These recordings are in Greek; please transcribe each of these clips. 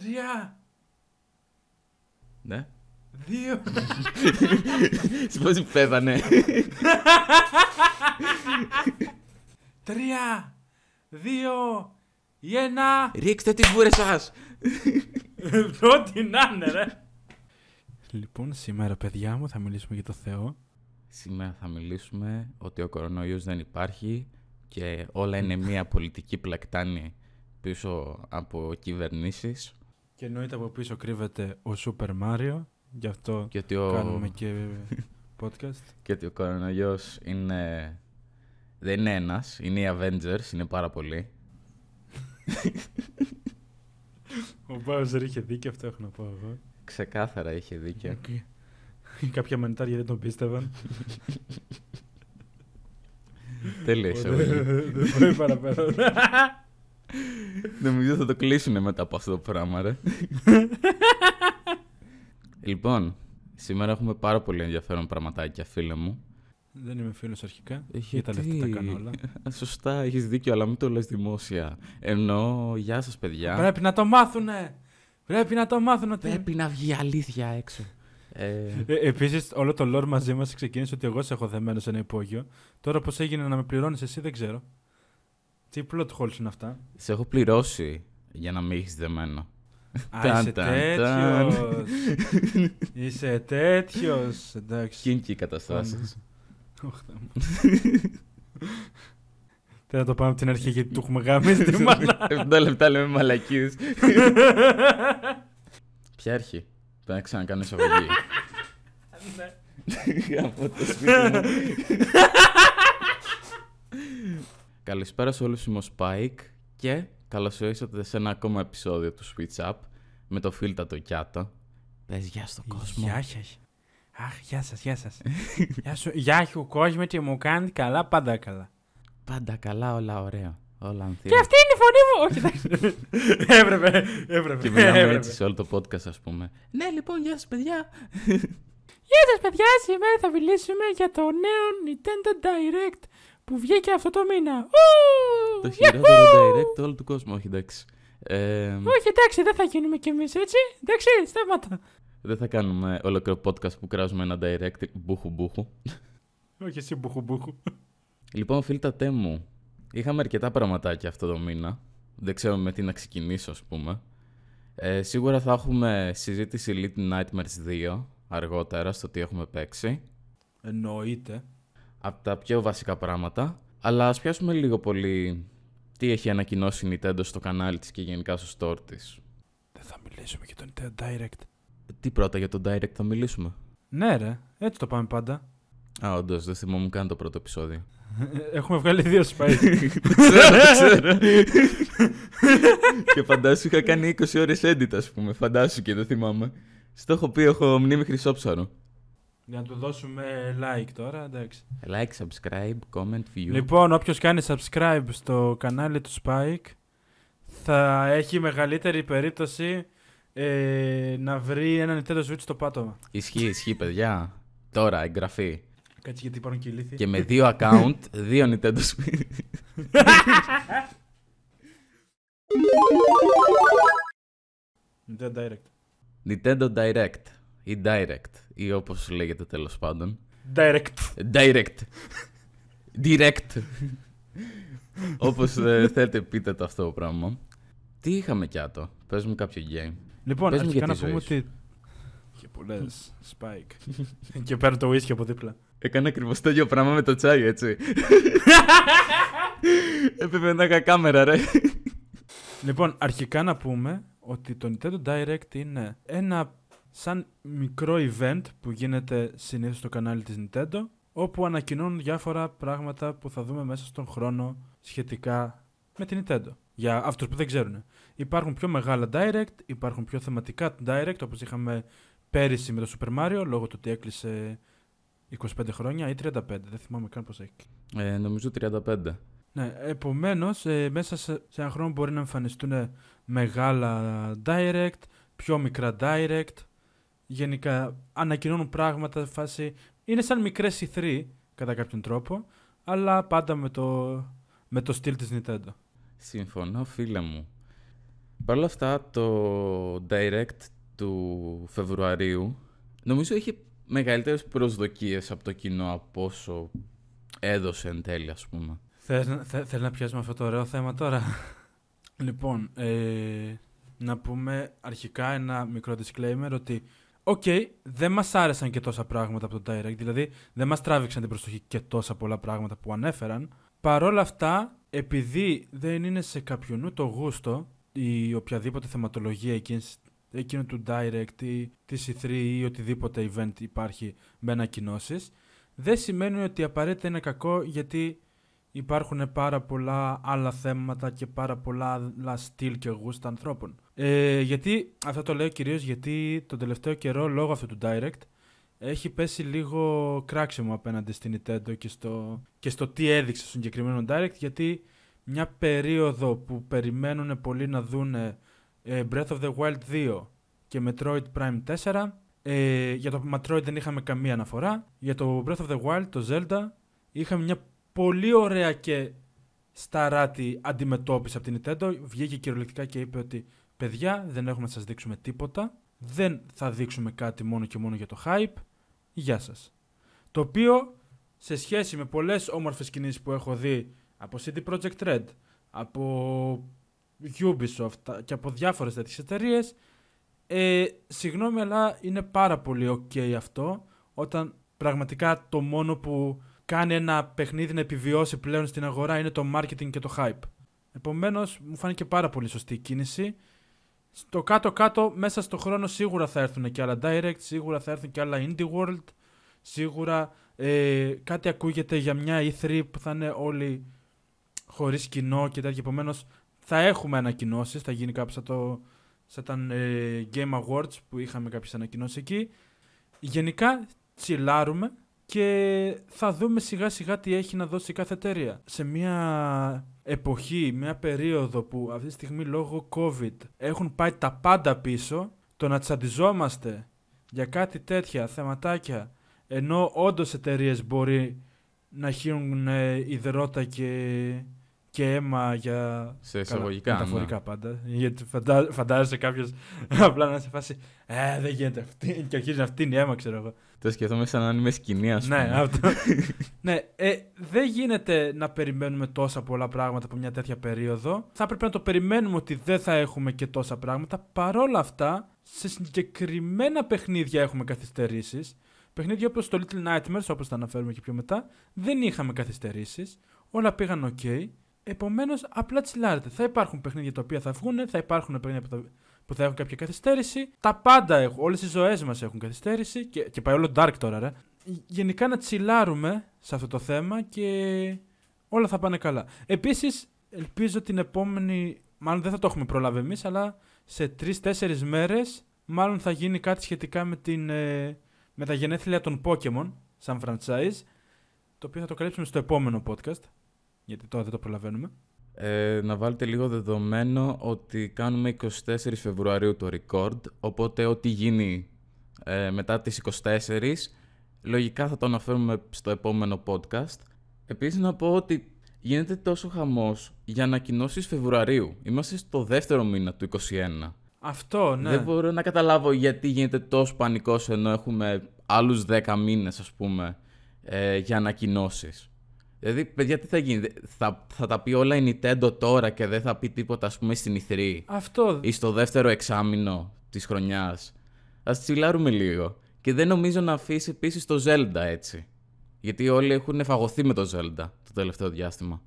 Τρία. Ναι. Δύο. Suppose πέθανε. Τρία. Δύο. ή Ένα. Ρίξτε τις βούρες σας. Ό,τι να είναι, ρε. Λοιπόν, σήμερα, παιδιά μου, θα μιλήσουμε για το Θεό. Σήμερα θα μιλήσουμε ότι ο κορονοϊός δεν υπάρχει και όλα είναι μια πολιτική πλακτάνη πίσω από κυβερνήσεις. Και εννοείται από πίσω κρύβεται ο Σούπερ Μάριο. Γι' αυτό Και ότι ο, κάνουμε και podcast. και ότι ο κορονοϊός είναι... δεν είναι ένας, είναι οι Avengers, είναι πάρα πολλοί. Ο Μπάουζερ είχε δίκιο, αυτό έχω να πω εγώ. Ξεκάθαρα είχε δίκιο. Κάποια μανιτάρια δεν τον πίστευαν. Τέλεια εισαγωγή. Δεν μπορεί παραπέρα. Νομίζω θα το κλείσουν μετά από αυτό το πράγμα, ρε. λοιπόν, σήμερα έχουμε πάρα πολύ ενδιαφέρον πραγματάκια, φίλε μου. Δεν είμαι φίλος αρχικά. Ε, Για τα λεφτά τα κάνω όλα. Σωστά, έχεις δίκιο, αλλά μην το λες δημόσια. Ενώ, γεια σας παιδιά. Πρέπει να το μάθουνε! Πρέπει να το μάθουν ότι. Πρέπει να βγει αλήθεια έξω. Ε, Ε, Επίσης, όλο το lore μαζί μας ξεκίνησε ότι εγώ σε έχω δεμένο σε ένα υπόγειο. Τώρα πώς έγινε να με πληρώνεις εσύ δεν ξέρω. Τι plot holes είναι αυτά; σε έχω πληρώσει για να μην έχεις δεμένο. Α, Ταν, είσαι ταν, τέτοιος. είσαι τέτοιος. Εντάξει. Κίνκι οι καταστάσεις. Ωχ, Θεέ μου. Θέλω να το πάμε από την αρχή γιατί του έχουμε γάμισει τη μάνα. 7 λεπτά λέμε μαλακίες. Ποια αρχή; Πρέπει να ξανακάνω εισαγωγή. Από το σπίτι μου. Καλησπέρα σε όλους, είμαι ο Spike και καλώς ήρθατε σε ένα ακόμα επεισόδιο του Switch Up με το φίλτα το Κιάτο. Πες γεια στον κόσμο. Γεια σας. Αχ, γεια σας, γεια σας. Γεια σου, γεια σου κόσμο και μου κάνεις καλά, πάντα καλά. Πάντα καλά, όλα ωραία. Όλα ανθία. Και αυτή είναι η φωνή μου! Όχι, εντάξει. έπρεπε, έπρεπε. Και μιλάμε έπρεπε. έτσι σε όλο το podcast, ας πούμε. Ναι, λοιπόν, γεια σας, παιδιά. Γεια σας παιδιά, σήμερα θα μιλήσουμε για το νέο Nintendo Direct που βγήκε αυτό το μήνα. Ου! Το Yahoo! χειρότερο direct όλου του κόσμου, όχι εντάξει. Ε, Όχι εντάξει, δεν θα γίνουμε κι εμείς έτσι. Εντάξει, στέματα. δεν θα κάνουμε ολόκληρο podcast που κράζουμε ένα direct μπούχου μπούχου. Όχι εσύ μπουχου μπουχου. Λοιπόν, φίλτατέ μου, είχαμε αρκετά πραγματάκια αυτό το μήνα. Δεν ξέρω με τι να ξεκινήσω, ας πούμε. Ε, σίγουρα θα έχουμε συζήτηση Little Nightmares 2 αργότερα στο τι έχουμε παίξει. Εννοείται. Από τα πιο βασικά πράγματα. Αλλά ας πιάσουμε λίγο πολύ τι έχει ανακοινώσει η Nintendo στο κανάλι της και γενικά στο store της. Δεν θα μιλήσουμε για το Nintendo Direct. Τι πρώτα για το Direct θα μιλήσουμε; Ναι ρε, έτσι το πάμε πάντα. Α, όντως, δεν θυμόμουν καν το πρώτο επεισόδιο. Έχουμε βγάλει δύο σπάει. ξέρω, ξέρω. και φαντάσου είχα κάνει 20 ώρες edit, ας πούμε. Φαντάσου και δεν θυμάμαι. Στο έχω πει, έχω μνήμη χρυσόψαρο. Για να του δώσουμε like τώρα, εντάξει. Like, subscribe, comment, view. Λοιπόν, όποιος κάνει subscribe στο κανάλι του Spike θα έχει μεγαλύτερη περίπτωση ε, να βρει ένα Nintendo Switch στο πάτωμα. Ισχύει, ισχύει, παιδιά. Τώρα, εγγραφή. Κάτσε γιατί υπάρχουν και ηλίθιοι. και με δύο account, δύο Nintendo Switch. Nintendo Direct. Nintendo Direct. Ή Direct. Ή όπως λέγεται τέλος πάντων. Direct. Direct. Direct. όπως ε, θέλετε πείτε το αυτό το πράγμα. Τι είχαμε κι άτο. Πες μου κάποιο game. Λοιπόν, Πες μου αρχικά για να τη πούμε ζωή ότι... Και πολλές Spike. και παίρνω το whisky από δίπλα. Έκανα ακριβώς το ίδιο πράγμα με το τσάι, έτσι. Έπρεπε να είχα κάμερα, ρε. Λοιπόν, αρχικά να πούμε ότι το Nintendo Direct είναι ένα σαν μικρό event που γίνεται συνήθως στο κανάλι της Nintendo όπου ανακοινώνουν διάφορα πράγματα που θα δούμε μέσα στον χρόνο σχετικά με την Nintendo. Για αυτούς που δεν ξέρουν. Υπάρχουν πιο μεγάλα Direct, υπάρχουν πιο θεματικά Direct όπως είχαμε πέρυσι με το Super Mario λόγω του ότι έκλεισε 25 χρόνια ή 35, δεν θυμάμαι καν πώς έχει. Ε, νομίζω 35. Ναι, επομένως, ε, μέσα σε, σε ένα χρόνο μπορεί να εμφανιστούν μεγάλα direct, πιο μικρά direct. Γενικά ανακοινώνουν πράγματα, φάση... Είναι σαν μικρές E3, κατά κάποιον τρόπο, αλλά πάντα με το, με το στυλ της Nintendo. Συμφωνώ, φίλε μου. Παρ' όλα αυτά, το Direct του Φεβρουαρίου νομίζω είχε μεγαλύτερες προσδοκίες από το κοινό από όσο έδωσε εν τέλει, ας πούμε. Θες, θε, θέλει να πιάσουμε αυτό το ωραίο θέμα τώρα; λοιπόν, ε, να πούμε αρχικά ένα μικρό disclaimer ότι OK, okay, δεν μας άρεσαν και τόσα πράγματα από το Direct, δηλαδή δεν μας τράβηξαν την προσοχή και τόσα πολλά πράγματα που ανέφεραν. Παρ' όλα αυτά, επειδή δεν είναι σε κάποιον το γούστο ή οποιαδήποτε θεματολογία εκείνου του Direct ή της E3 ή οτιδήποτε event υπάρχει με ανακοινώσεις, δεν σημαίνει ότι απαραίτητα είναι κακό γιατί υπάρχουν πάρα πολλά άλλα θέματα και πάρα πολλά άλλα στυλ και γούστα ανθρώπων. Ε, γιατί, αυτό το λέω κυρίως γιατί τον τελευταίο καιρό λόγω αυτού του Direct έχει πέσει λίγο κράξιμο απέναντι στην Nintendo και στο, και στο τι έδειξε στο συγκεκριμένο Direct γιατί μια περίοδο που περιμένουν πολλοί να δουν ε, Breath of the Wild 2 και Metroid Prime 4 ε, για το Metroid δεν είχαμε καμία αναφορά για το Breath of the Wild, το Zelda είχαμε μια πολύ ωραία και σταράτη αντιμετώπιση από την Nintendo. Βγήκε κυριολεκτικά και είπε ότι παιδιά δεν έχουμε να σας δείξουμε τίποτα. Δεν θα δείξουμε κάτι μόνο και μόνο για το hype. Γεια σας. Το οποίο σε σχέση με πολλές όμορφες κινήσεις που έχω δει από CD Projekt Red, από Ubisoft και από διάφορες τέτοιες εταιρείες. Ε, συγγνώμη, αλλά είναι πάρα πολύ ok αυτό όταν πραγματικά το μόνο που κάνει ένα παιχνίδι να επιβιώσει πλέον στην αγορά είναι το marketing και το hype. Επομένως, μου φάνηκε πάρα πολύ σωστή η κίνηση. Στο κάτω-κάτω, μέσα στο χρόνο σίγουρα θα έρθουν και άλλα direct, σίγουρα θα έρθουν και άλλα indie world, σίγουρα ε, κάτι ακούγεται για μια E3 που θα είναι όλοι χωρίς κοινό και τέτοια. Επομένως, θα έχουμε ανακοινώσεις. Θα γίνει κάπου σαν, το, σαν ε, Game Awards που είχαμε κάποιες ανακοινώσεις εκεί. Γενικά, τσιλάρουμε και θα δούμε σιγά σιγά τι έχει να δώσει κάθε εταιρεία. Σε μια εποχή, μια περίοδο που αυτή τη στιγμή λόγω COVID έχουν πάει τα πάντα πίσω, το να τσαντιζόμαστε για κάτι τέτοια θεματάκια, ενώ όντως εταιρείες μπορεί να χύνουν ε, υδρότα και και αίμα για. Σε εισαγωγικά. Ναι. Μεταφορικά πάντα. Γιατί φαντά, φαντάζεσαι κάποιος απλά να σε φάσει. Ε, δεν γίνεται αυτή. Και αρχίζει να φτύνει αίμα, ξέρω εγώ. Το σκεφτόμαι σαν να είμαι σκηνή, ας πούμε. Ναι, αυτό. ναι, ε, δεν γίνεται να περιμένουμε τόσα πολλά πράγματα από μια τέτοια περίοδο. Θα έπρεπε να το περιμένουμε ότι δεν θα έχουμε και τόσα πράγματα. Παρόλα αυτά, σε συγκεκριμένα παιχνίδια έχουμε καθυστερήσεις. Παιχνίδια όπως το Little Nightmares, όπως θα αναφέρουμε και πιο μετά, δεν είχαμε καθυστερήσεις. Όλα πήγαν ok. Επομένως, απλά τσιλάρετε. Θα υπάρχουν παιχνίδια τα οποία θα βγουν, θα υπάρχουν παιχνίδια που θα έχουν κάποια καθυστέρηση. Τα πάντα έχουν. Όλες οι ζωές μας έχουν καθυστέρηση. Και, και πάει όλο dark τώρα, ρε. Γενικά να τσιλάρουμε σε αυτό το θέμα και όλα θα πάνε καλά. Επίσης, ελπίζω την επόμενη. Μάλλον δεν θα το έχουμε προλάβει εμείς, αλλά σε τρει-τέσσερι μέρες μάλλον θα γίνει κάτι σχετικά με, την, ε, με τα γενέθλια των Pokémon σαν franchise. Το οποίο θα το καλύψουμε στο επόμενο podcast γιατί τώρα δεν το προλαβαίνουμε. Ε, να βάλετε λίγο δεδομένο ότι κάνουμε 24 Φεβρουαρίου το record, οπότε ό,τι γίνει ε, μετά τις 24, λογικά θα το αναφέρουμε στο επόμενο podcast. Επίσης να πω ότι γίνεται τόσο χαμός για ανακοινώσεις Φεβρουαρίου. Είμαστε στο δεύτερο μήνα του 2021. Αυτό, ναι. Δεν μπορώ να καταλάβω γιατί γίνεται τόσο πανικός ενώ έχουμε άλλους 10 μήνες, ας πούμε, ε, για ανακοινώσεις. Δηλαδή, παιδιά, τι θα γίνει. Θα, θα τα πει όλα η Nintendo τώρα και δεν θα πει τίποτα, ας πούμε, στην E3. Αυτό. Ή στο δεύτερο εξάμεινο της χρονιάς. Α τσιλάρουμε λίγο. Και δεν νομίζω να αφήσει επίση το Zelda έτσι. Γιατί όλοι έχουν φαγωθεί με το Zelda το τελευταίο διάστημα.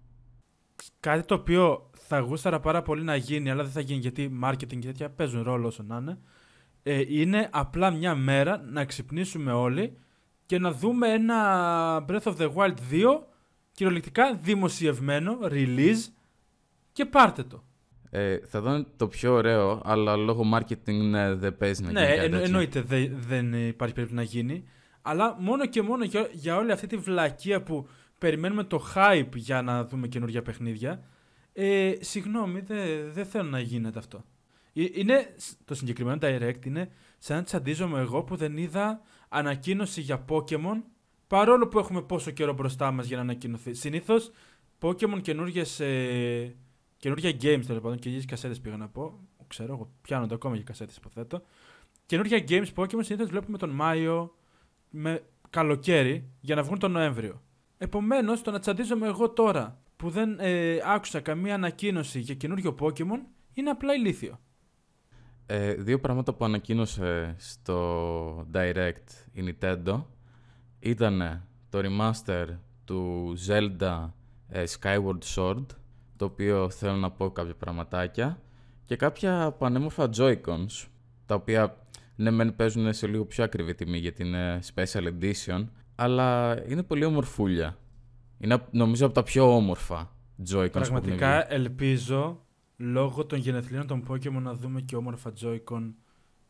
Κάτι το οποίο θα γούσταρα πάρα πολύ να γίνει, αλλά δεν θα γίνει γιατί marketing και τέτοια παίζουν ρόλο όσο να είναι. Ε, είναι απλά μια μέρα να ξυπνήσουμε όλοι και να δούμε ένα Breath of the Wild 2 κυριολεκτικά δημοσιευμένο, release και πάρτε το. Ε, θα δω το πιο ωραίο, αλλά λόγω marketing ναι, δεν παίζει να ναι, γίνει. Ναι, εν, εννοείται δε, δεν υπάρχει περίπτωση να γίνει. Αλλά μόνο και μόνο για, για όλη αυτή τη βλακεία που περιμένουμε το hype για να δούμε καινούργια παιχνίδια. Ε, συγγνώμη, δεν δε θέλω να γίνεται αυτό. Ε, είναι, το συγκεκριμένο direct είναι σαν να τσαντίζομαι εγώ που δεν είδα ανακοίνωση για Pokemon Παρόλο που έχουμε πόσο καιρό μπροστά μας για να ανακοινωθεί. Συνήθως Pokémon καινούργιες. Ε, καινούργια games τέλος πάντων, καινούργιε κασέτες πήγα να πω. ξέρω εγώ, πιάνονται ακόμα για κασέτες, υποθέτω. Καινούργια games Pokemon συνήθως βλέπουμε τον Μάιο με καλοκαίρι για να βγουν τον Νοέμβριο. Επομένως, το να τσαντίζομαι εγώ τώρα που δεν ε, άκουσα καμία ανακοίνωση για καινούριο Pokemon είναι απλά ηλίθιο. Ε, δύο πράγματα που ανακοίνωσε στο Direct η Nintendo ήταν το remaster του Zelda ε, Skyward Sword, το οποίο θέλω να πω κάποια πραγματάκια, και κάποια πανέμορφα Joy-Cons, τα οποία ναι μεν παίζουν σε λίγο πιο ακριβή τιμή γιατί είναι Special Edition, αλλά είναι πολύ ομορφούλια. Είναι νομίζω από τα πιο όμορφα Joy-Cons Πραγματικά ελπίζω λόγω των γενεθλίων των Pokemon να δούμε και όμορφα Joy-Con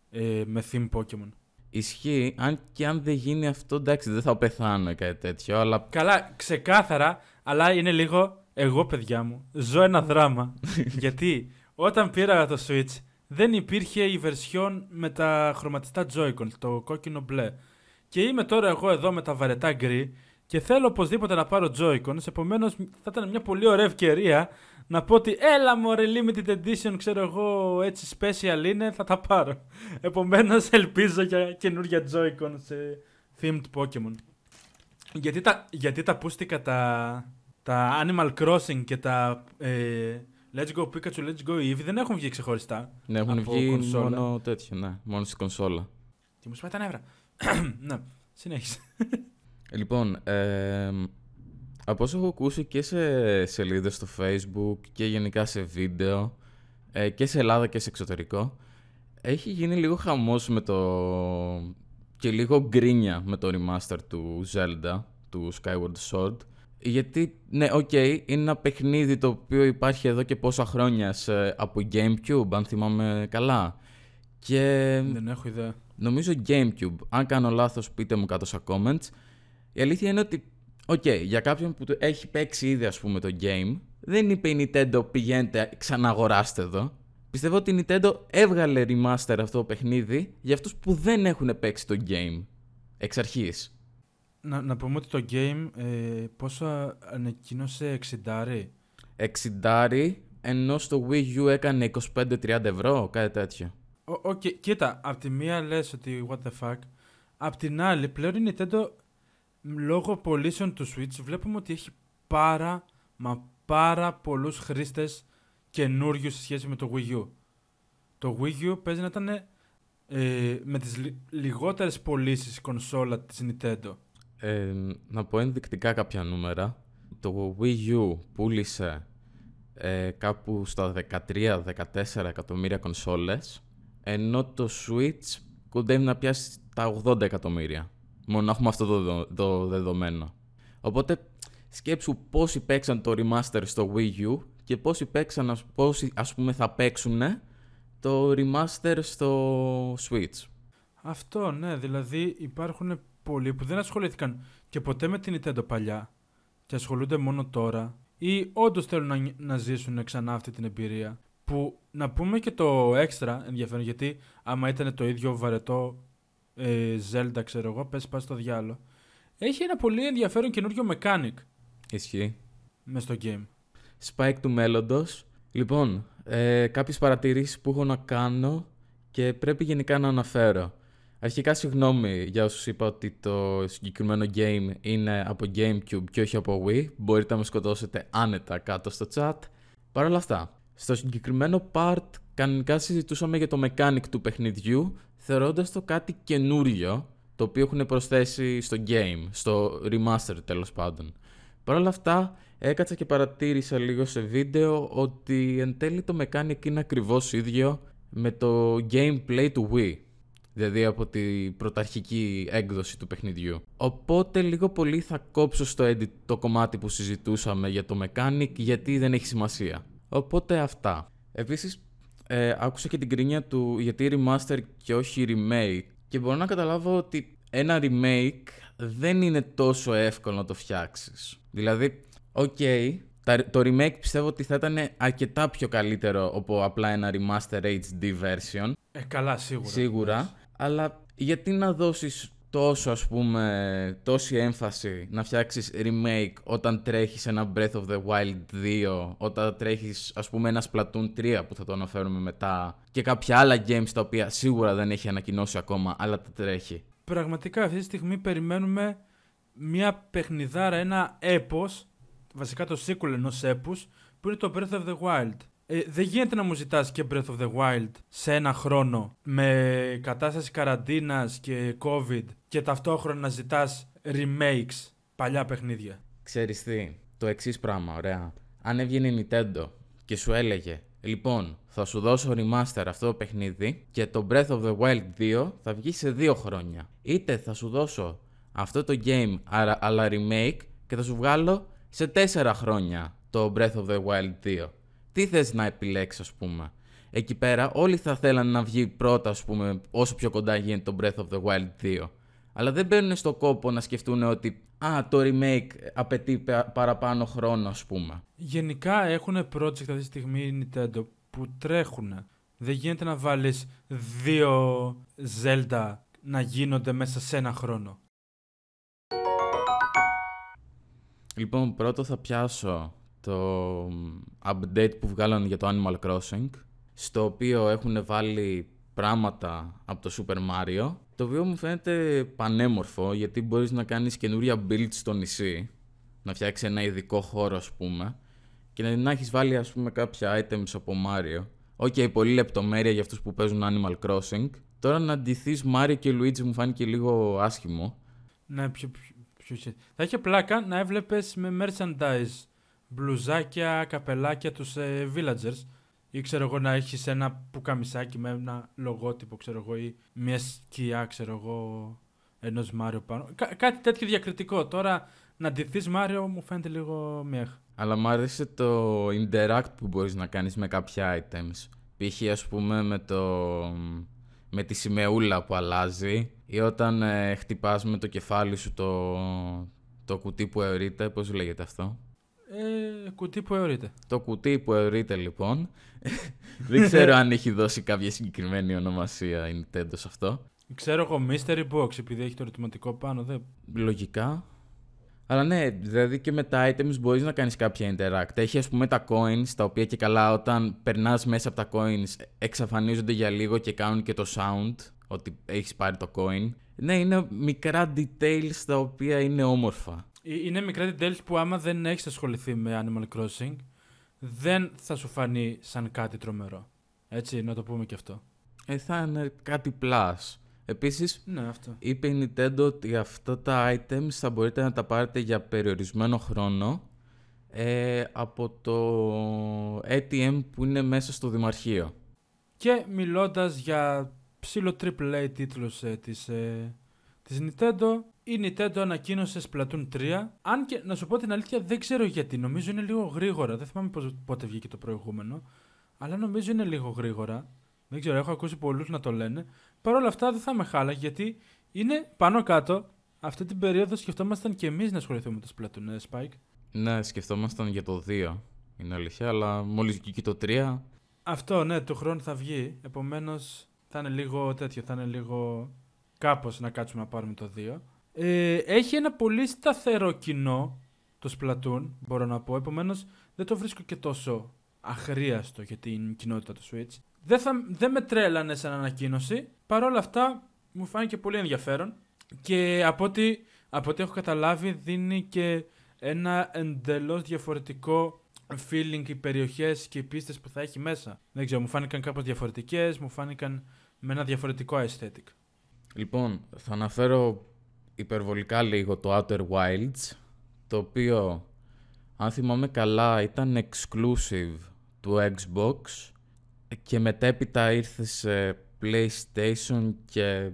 ε, με theme Pokemon. Ισχύει, αν και αν δεν γίνει αυτό, εντάξει, δεν θα πεθάνω κάτι τέτοιο, αλλά... Καλά, ξεκάθαρα, αλλά είναι λίγο εγώ, παιδιά μου, ζω ένα δράμα. γιατί όταν πήρα το Switch, δεν υπήρχε η version με τα χρωματιστά Joy-Con, το κόκκινο μπλε. Και είμαι τώρα εγώ εδώ με τα βαρετά γκρι και θέλω οπωσδήποτε να πάρω Joy-Cons, επομένως θα ήταν μια πολύ ωραία ευκαιρία να πω ότι έλα μωρέ limited edition, ξέρω εγώ, έτσι special είναι, θα τα πάρω. Επομένως ελπίζω για καινούργια Joy-Con σε themed Pokemon. Γιατί τα, γιατί τα πούστηκα τα, τα Animal Crossing και τα ε, Let's Go Pikachu, Let's Go Eevee δεν έχουν βγει ξεχωριστά. Ναι, έχουν βγει κονσόλα. μόνο τέτοιο, ναι, μόνο στην κονσόλα. Τι μου σπάει τα νεύρα. ναι, συνέχισε. Λοιπόν, ε, από όσο έχω ακούσει και σε σελίδες στο facebook και γενικά σε βίντεο ε, και σε Ελλάδα και σε εξωτερικό έχει γίνει λίγο χαμός με το... και λίγο γκρίνια με το remaster του Zelda, του Skyward Sword γιατί, ναι, OK, okay, είναι ένα παιχνίδι το οποίο υπάρχει εδώ και πόσα χρόνια σε, από Gamecube, αν θυμάμαι καλά. Και... Δεν έχω ιδέα. Νομίζω Gamecube. Αν κάνω λάθος, πείτε μου κάτω στα comments. Η αλήθεια είναι ότι OK, okay, για κάποιον που έχει παίξει ήδη ας πούμε το game, δεν είπε η Nintendo πηγαίνετε ξαναγοράστε εδώ. Πιστεύω ότι η Nintendo έβγαλε remaster αυτό το παιχνίδι για αυτούς που δεν έχουν παίξει το game εξ αρχής. Να, να πούμε ότι το game ε, πόσο ανακοίνωσε 60 60 ενώ στο Wii U έκανε 25-30 ευρώ, κάτι τέτοιο. OK, okay, κοίτα, απ' τη μία λες ότι what the fuck, απ' την άλλη πλέον η Nintendo λόγω πωλήσεων του Switch βλέπουμε ότι έχει πάρα μα πάρα πολλούς χρήστες καινούριους σε σχέση με το Wii U. Το Wii U παίζει να ήταν ε, με τις λι, λιγότερες πωλήσεις κονσόλα της Nintendo. Ε, να πω ενδεικτικά κάποια νούμερα. Το Wii U πούλησε ε, κάπου στα 13-14 εκατομμύρια κονσόλες ενώ το Switch κοντεύει να πιάσει τα 80 εκατομμύρια. Μόνο να έχουμε αυτό το, το δεδομένο. Οπότε σκέψου πόσοι παίξαν το remaster στο Wii U και πόσοι παίξαν, πόσοι ας πούμε θα παίξουν το remaster στο Switch. Αυτό ναι, δηλαδή υπάρχουν πολλοί που δεν ασχολήθηκαν και ποτέ με την Nintendo παλιά και ασχολούνται μόνο τώρα ή όντως θέλουν να, να ζήσουν ξανά αυτή την εμπειρία. Που να πούμε και το έξτρα ενδιαφέρον γιατί άμα ήταν το ίδιο βαρετό ε, Zelda, ξέρω εγώ, πες πας στο διάλο. Έχει ένα πολύ ενδιαφέρον καινούριο mechanic. Ισχύει. Μες στο game. Spike του μέλλοντος. Λοιπόν, ε, κάποιες παρατηρήσεις που έχω να κάνω και πρέπει γενικά να αναφέρω. Αρχικά συγγνώμη για όσους είπα ότι το συγκεκριμένο game είναι από Gamecube και όχι από Wii. Μπορείτε να με σκοτώσετε άνετα κάτω στο chat. Παρ' όλα αυτά, στο συγκεκριμένο part κανονικά συζητούσαμε για το mechanic του παιχνιδιού θεωρώντας το κάτι καινούριο το οποίο έχουν προσθέσει στο game, στο remaster τέλος πάντων. Παρ' όλα αυτά, έκατσα και παρατήρησα λίγο σε βίντεο ότι εν τέλει το mechanic είναι ακριβώς ίδιο με το gameplay του Wii. Δηλαδή από την πρωταρχική έκδοση του παιχνιδιού. Οπότε λίγο πολύ θα κόψω στο edit το κομμάτι που συζητούσαμε για το mechanic γιατί δεν έχει σημασία. Οπότε αυτά. Επίσης ε, άκουσα και την κρίνια του γιατί remaster και όχι remake και μπορώ να καταλάβω ότι ένα remake δεν είναι τόσο εύκολο να το φτιάξεις. Δηλαδή, OK, okay, το remake πιστεύω ότι θα ήταν αρκετά πιο καλύτερο από απλά ένα remaster HD version. Ε, καλά, σίγουρα. Σίγουρα, αλλά γιατί να δώσεις τόσο ας πούμε, τόση έμφαση να φτιάξεις remake όταν τρέχεις ένα Breath of the Wild 2, όταν τρέχεις ας πούμε ένα Splatoon 3 που θα το αναφέρουμε μετά και κάποια άλλα games τα οποία σίγουρα δεν έχει ανακοινώσει ακόμα αλλά τα τρέχει. Πραγματικά αυτή τη στιγμή περιμένουμε μια παιχνιδάρα, ένα έπος, βασικά το sequel ενός έπους, που είναι το Breath of the Wild. Ε, δεν γίνεται να μου ζητάς και Breath of the Wild σε ένα χρόνο με κατάσταση καραντίνας και COVID και ταυτόχρονα να ζητάς remakes παλιά παιχνίδια. Ξέρεις τι, το εξής πράγμα, ωραία. Αν έβγαινε η Nintendo και σου έλεγε Λοιπόν, θα σου δώσω remaster αυτό το παιχνίδι και το Breath of the Wild 2 θα βγει σε δύο χρόνια. Είτε θα σου δώσω αυτό το game αλλά remake και θα σου βγάλω σε τέσσερα χρόνια το Breath of the Wild 2. Τι θες να επιλέξεις ας πούμε; Εκεί πέρα όλοι θα θέλαν να βγει πρώτα ας πούμε όσο πιο κοντά γίνεται το Breath of the Wild 2. Αλλά δεν μπαίνουν στο κόπο να σκεφτούν ότι α, το remake απαιτεί παραπάνω χρόνο ας πούμε. Γενικά έχουν project αυτή τη στιγμή η Nintendo που τρέχουν. Δεν γίνεται να βάλεις δύο Zelda να γίνονται μέσα σε ένα χρόνο. Λοιπόν, πρώτο θα πιάσω το update που βγάλανε για το Animal Crossing, στο οποίο έχουν βάλει πράγματα από το Super Mario, το οποίο μου φαίνεται πανέμορφο, γιατί μπορείς να κάνεις καινούρια build στο νησί, να φτιάξει ένα ειδικό χώρο ας πούμε, και να, να έχεις βάλει ας πούμε κάποια items από Mario. OK, okay, πολύ λεπτομέρεια για αυτούς που παίζουν Animal Crossing. Τώρα να ντυθείς Mario και Luigi μου φάνηκε λίγο άσχημο. Ναι, πιο, πιο, πιο, Θα είχε πλάκα να έβλεπες με merchandise μπλουζάκια, καπελάκια τους ε, villagers ή ξέρω εγώ να έχεις ένα πουκαμισάκι με ένα λογότυπο ξέρω εγώ ή μια σκιά ξέρω εγώ ενός Μάριο πάνω. κάτι τέτοιο διακριτικό. Τώρα να ντυθείς Μάριο μου φαίνεται λίγο μιαχ. Αλλά μου άρεσε το interact που μπορείς να κάνεις με κάποια items. Π.χ. ας πούμε με το... με τη σημεούλα που αλλάζει ή όταν ε, χτυπάς με το κεφάλι σου το, το κουτί που αιωρείται, πώς λέγεται αυτό; Ε, κουτί που αιωρείται. Το κουτί που αιωρείται λοιπόν. Δεν ξέρω αν έχει δώσει κάποια συγκεκριμένη ονομασία η Nintendo σε αυτό. Ξέρω εγώ Mystery Box επειδή έχει το ερωτηματικό πάνω. Δεν... Λογικά. Αλλά ναι, δηλαδή και με τα items μπορείς να κάνεις κάποια interact. Έχει ας πούμε τα coins, τα οποία και καλά όταν περνάς μέσα από τα coins εξαφανίζονται για λίγο και κάνουν και το sound ότι έχεις πάρει το coin. Ναι, είναι μικρά details τα οποία είναι όμορφα. Ε, είναι μικρά details που άμα δεν έχεις ασχοληθεί με Animal Crossing, δεν θα σου φανεί σαν κάτι τρομερό. Έτσι, να το πούμε και αυτό. Ε, θα είναι κάτι plus. Επίσης, ναι, αυτό. είπε η Nintendo ότι αυτά τα items θα μπορείτε να τα πάρετε για περιορισμένο χρόνο ε, από το ATM που είναι μέσα στο Δημαρχείο. Και μιλώντας για ψηλό AAA τίτλους ε, της, ε, της Nintendo, η Nintendo ανακοίνωσες Splatoon 3. Αν και να σου πω την αλήθεια, δεν ξέρω γιατί. Νομίζω είναι λίγο γρήγορα. Δεν θυμάμαι πότε βγήκε το προηγούμενο. Αλλά νομίζω είναι λίγο γρήγορα. Δεν ξέρω, έχω ακούσει πολλούς να το λένε. Παρ' όλα αυτά δεν θα με χάλα γιατί είναι πάνω κάτω. Αυτή την περίοδο σκεφτόμασταν και εμείς να ασχοληθούμε με το Splatoon, ε, Spike. Ναι, σκεφτόμασταν για το 2. Είναι αλήθεια, αλλά μόλις βγήκε το 3. Αυτό, ναι, του χρόνου θα βγει. Επομένως θα είναι λίγο τέτοιο, θα είναι λίγο κάπως να κάτσουμε να πάρουμε το 2. Ε, έχει ένα πολύ σταθερό κοινό το Splatoon, μπορώ να πω. Επομένως, δεν το βρίσκω και τόσο αχρίαστο για την κοινότητα του Switch. Δεν, θα, δεν με τρέλανε σαν ανακοίνωση. Παρ' όλα αυτά, μου φάνηκε πολύ ενδιαφέρον. Και από ό,τι, από ό,τι έχω καταλάβει, δίνει και ένα εντελώς διαφορετικό feeling οι περιοχές και οι πίστες που θα έχει μέσα. Δεν ξέρω, μου φάνηκαν κάπως διαφορετικές, μου φάνηκαν με ένα διαφορετικό aesthetic. Λοιπόν, θα αναφέρω υπερβολικά λίγο το Outer Wilds, το οποίο, αν θυμάμαι καλά, ήταν exclusive του Xbox και μετέπειτα ήρθε σε PlayStation και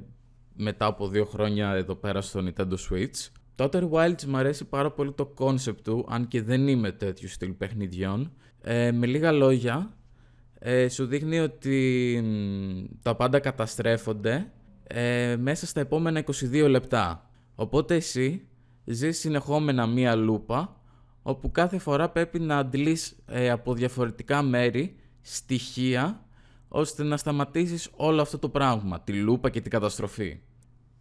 μετά από δύο χρόνια εδώ πέρα στο Nintendo Switch. Το Outer Wilds μου αρέσει πάρα πολύ το concept του, αν και δεν είμαι τέτοιου στυλ παιχνιδιών. Ε, με λίγα λόγια, ε, σου δείχνει ότι τα πάντα καταστρέφονται ε, μέσα στα επόμενα 22 λεπτά. Οπότε εσύ ζεις συνεχόμενα μία λούπα όπου κάθε φορά πρέπει να αντλείς ε, από διαφορετικά μέρη στοιχεία ώστε να σταματήσεις όλο αυτό το πράγμα, τη λούπα και την καταστροφή.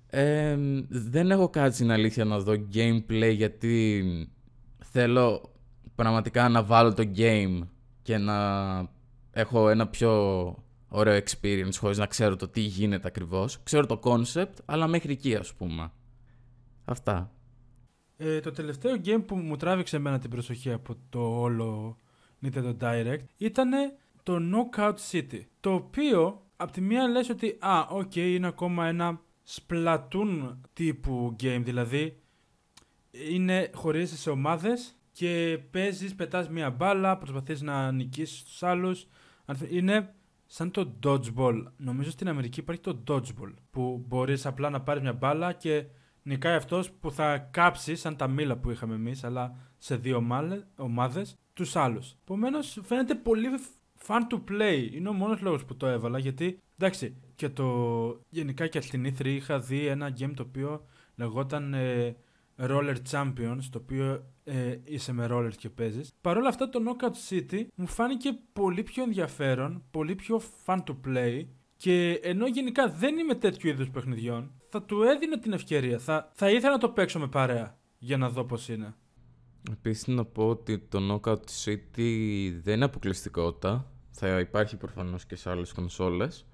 Ε, δεν έχω κάτι στην αλήθεια να δω gameplay γιατί θέλω πραγματικά να βάλω το game και να έχω ένα πιο ωραίο experience χωρίς να ξέρω το τι γίνεται ακριβώς. Ξέρω το concept, αλλά μέχρι εκεί ας πούμε. Αυτά. Ε, το τελευταίο game που μου τράβηξε εμένα την προσοχή από το όλο Nintendo Direct ήταν το Knockout City. Το οποίο, από τη μία λες ότι, α, OK, okay, είναι ακόμα ένα Splatoon τύπου game, δηλαδή είναι χωρίζεσαι σε ομάδες και παίζεις, πετάς μια μπάλα, προσπαθείς να νικήσεις τους άλλους. Είναι σαν το dodgeball. Νομίζω στην Αμερική υπάρχει το dodgeball, που μπορείς απλά να πάρεις μια μπάλα και νικάει αυτός που θα κάψει, σαν τα μήλα που είχαμε εμείς, αλλά σε δύο ομάδες, τους άλλους. Επομένως, φαίνεται πολύ fun to play. Είναι ο μόνος λόγος που το έβαλα, γιατί, εντάξει, και το γενικά και στην E3 είχα δει ένα game το οποίο λεγόταν ε, Roller Champions, το οποίο ε, είσαι με rollers και παίζεις. Παρ' όλα αυτά το Knockout City μου φάνηκε πολύ πιο ενδιαφέρον, πολύ πιο fun to play και ενώ γενικά δεν είμαι τέτοιου είδους παιχνιδιών, θα του έδινα την ευκαιρία. Θα, θα ήθελα να το παίξω με παρέα για να δω πώς είναι. Επίσης να πω ότι το Knockout City δεν είναι αποκλειστικότητα. Θα υπάρχει προφανώς και σε άλλες κονσόλες.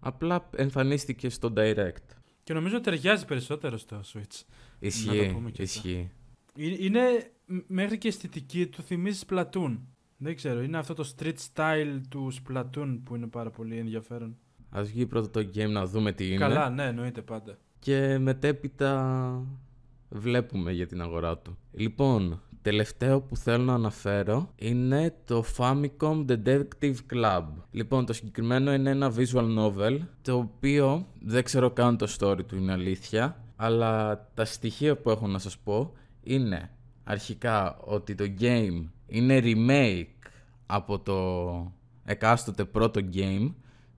Απλά εμφανίστηκε στο Direct. Και νομίζω ταιριάζει περισσότερο στο Switch. Ισχύει, ισχύει. Είναι μέχρι και αισθητική του θυμίζεις Splatoon. Δεν ξέρω, είναι αυτό το street style του Splatoon που είναι πάρα πολύ ενδιαφέρον. Α βγει πρώτα το game να δούμε τι είναι. Καλά, ναι, εννοείται πάντα. Και μετέπειτα βλέπουμε για την αγορά του. Λοιπόν, τελευταίο που θέλω να αναφέρω είναι το Famicom Detective Club. Λοιπόν, το συγκεκριμένο είναι ένα visual novel, το οποίο δεν ξέρω καν το story του, είναι αλήθεια, αλλά τα στοιχεία που έχω να σας πω είναι αρχικά ότι το game είναι remake από το εκάστοτε πρώτο game,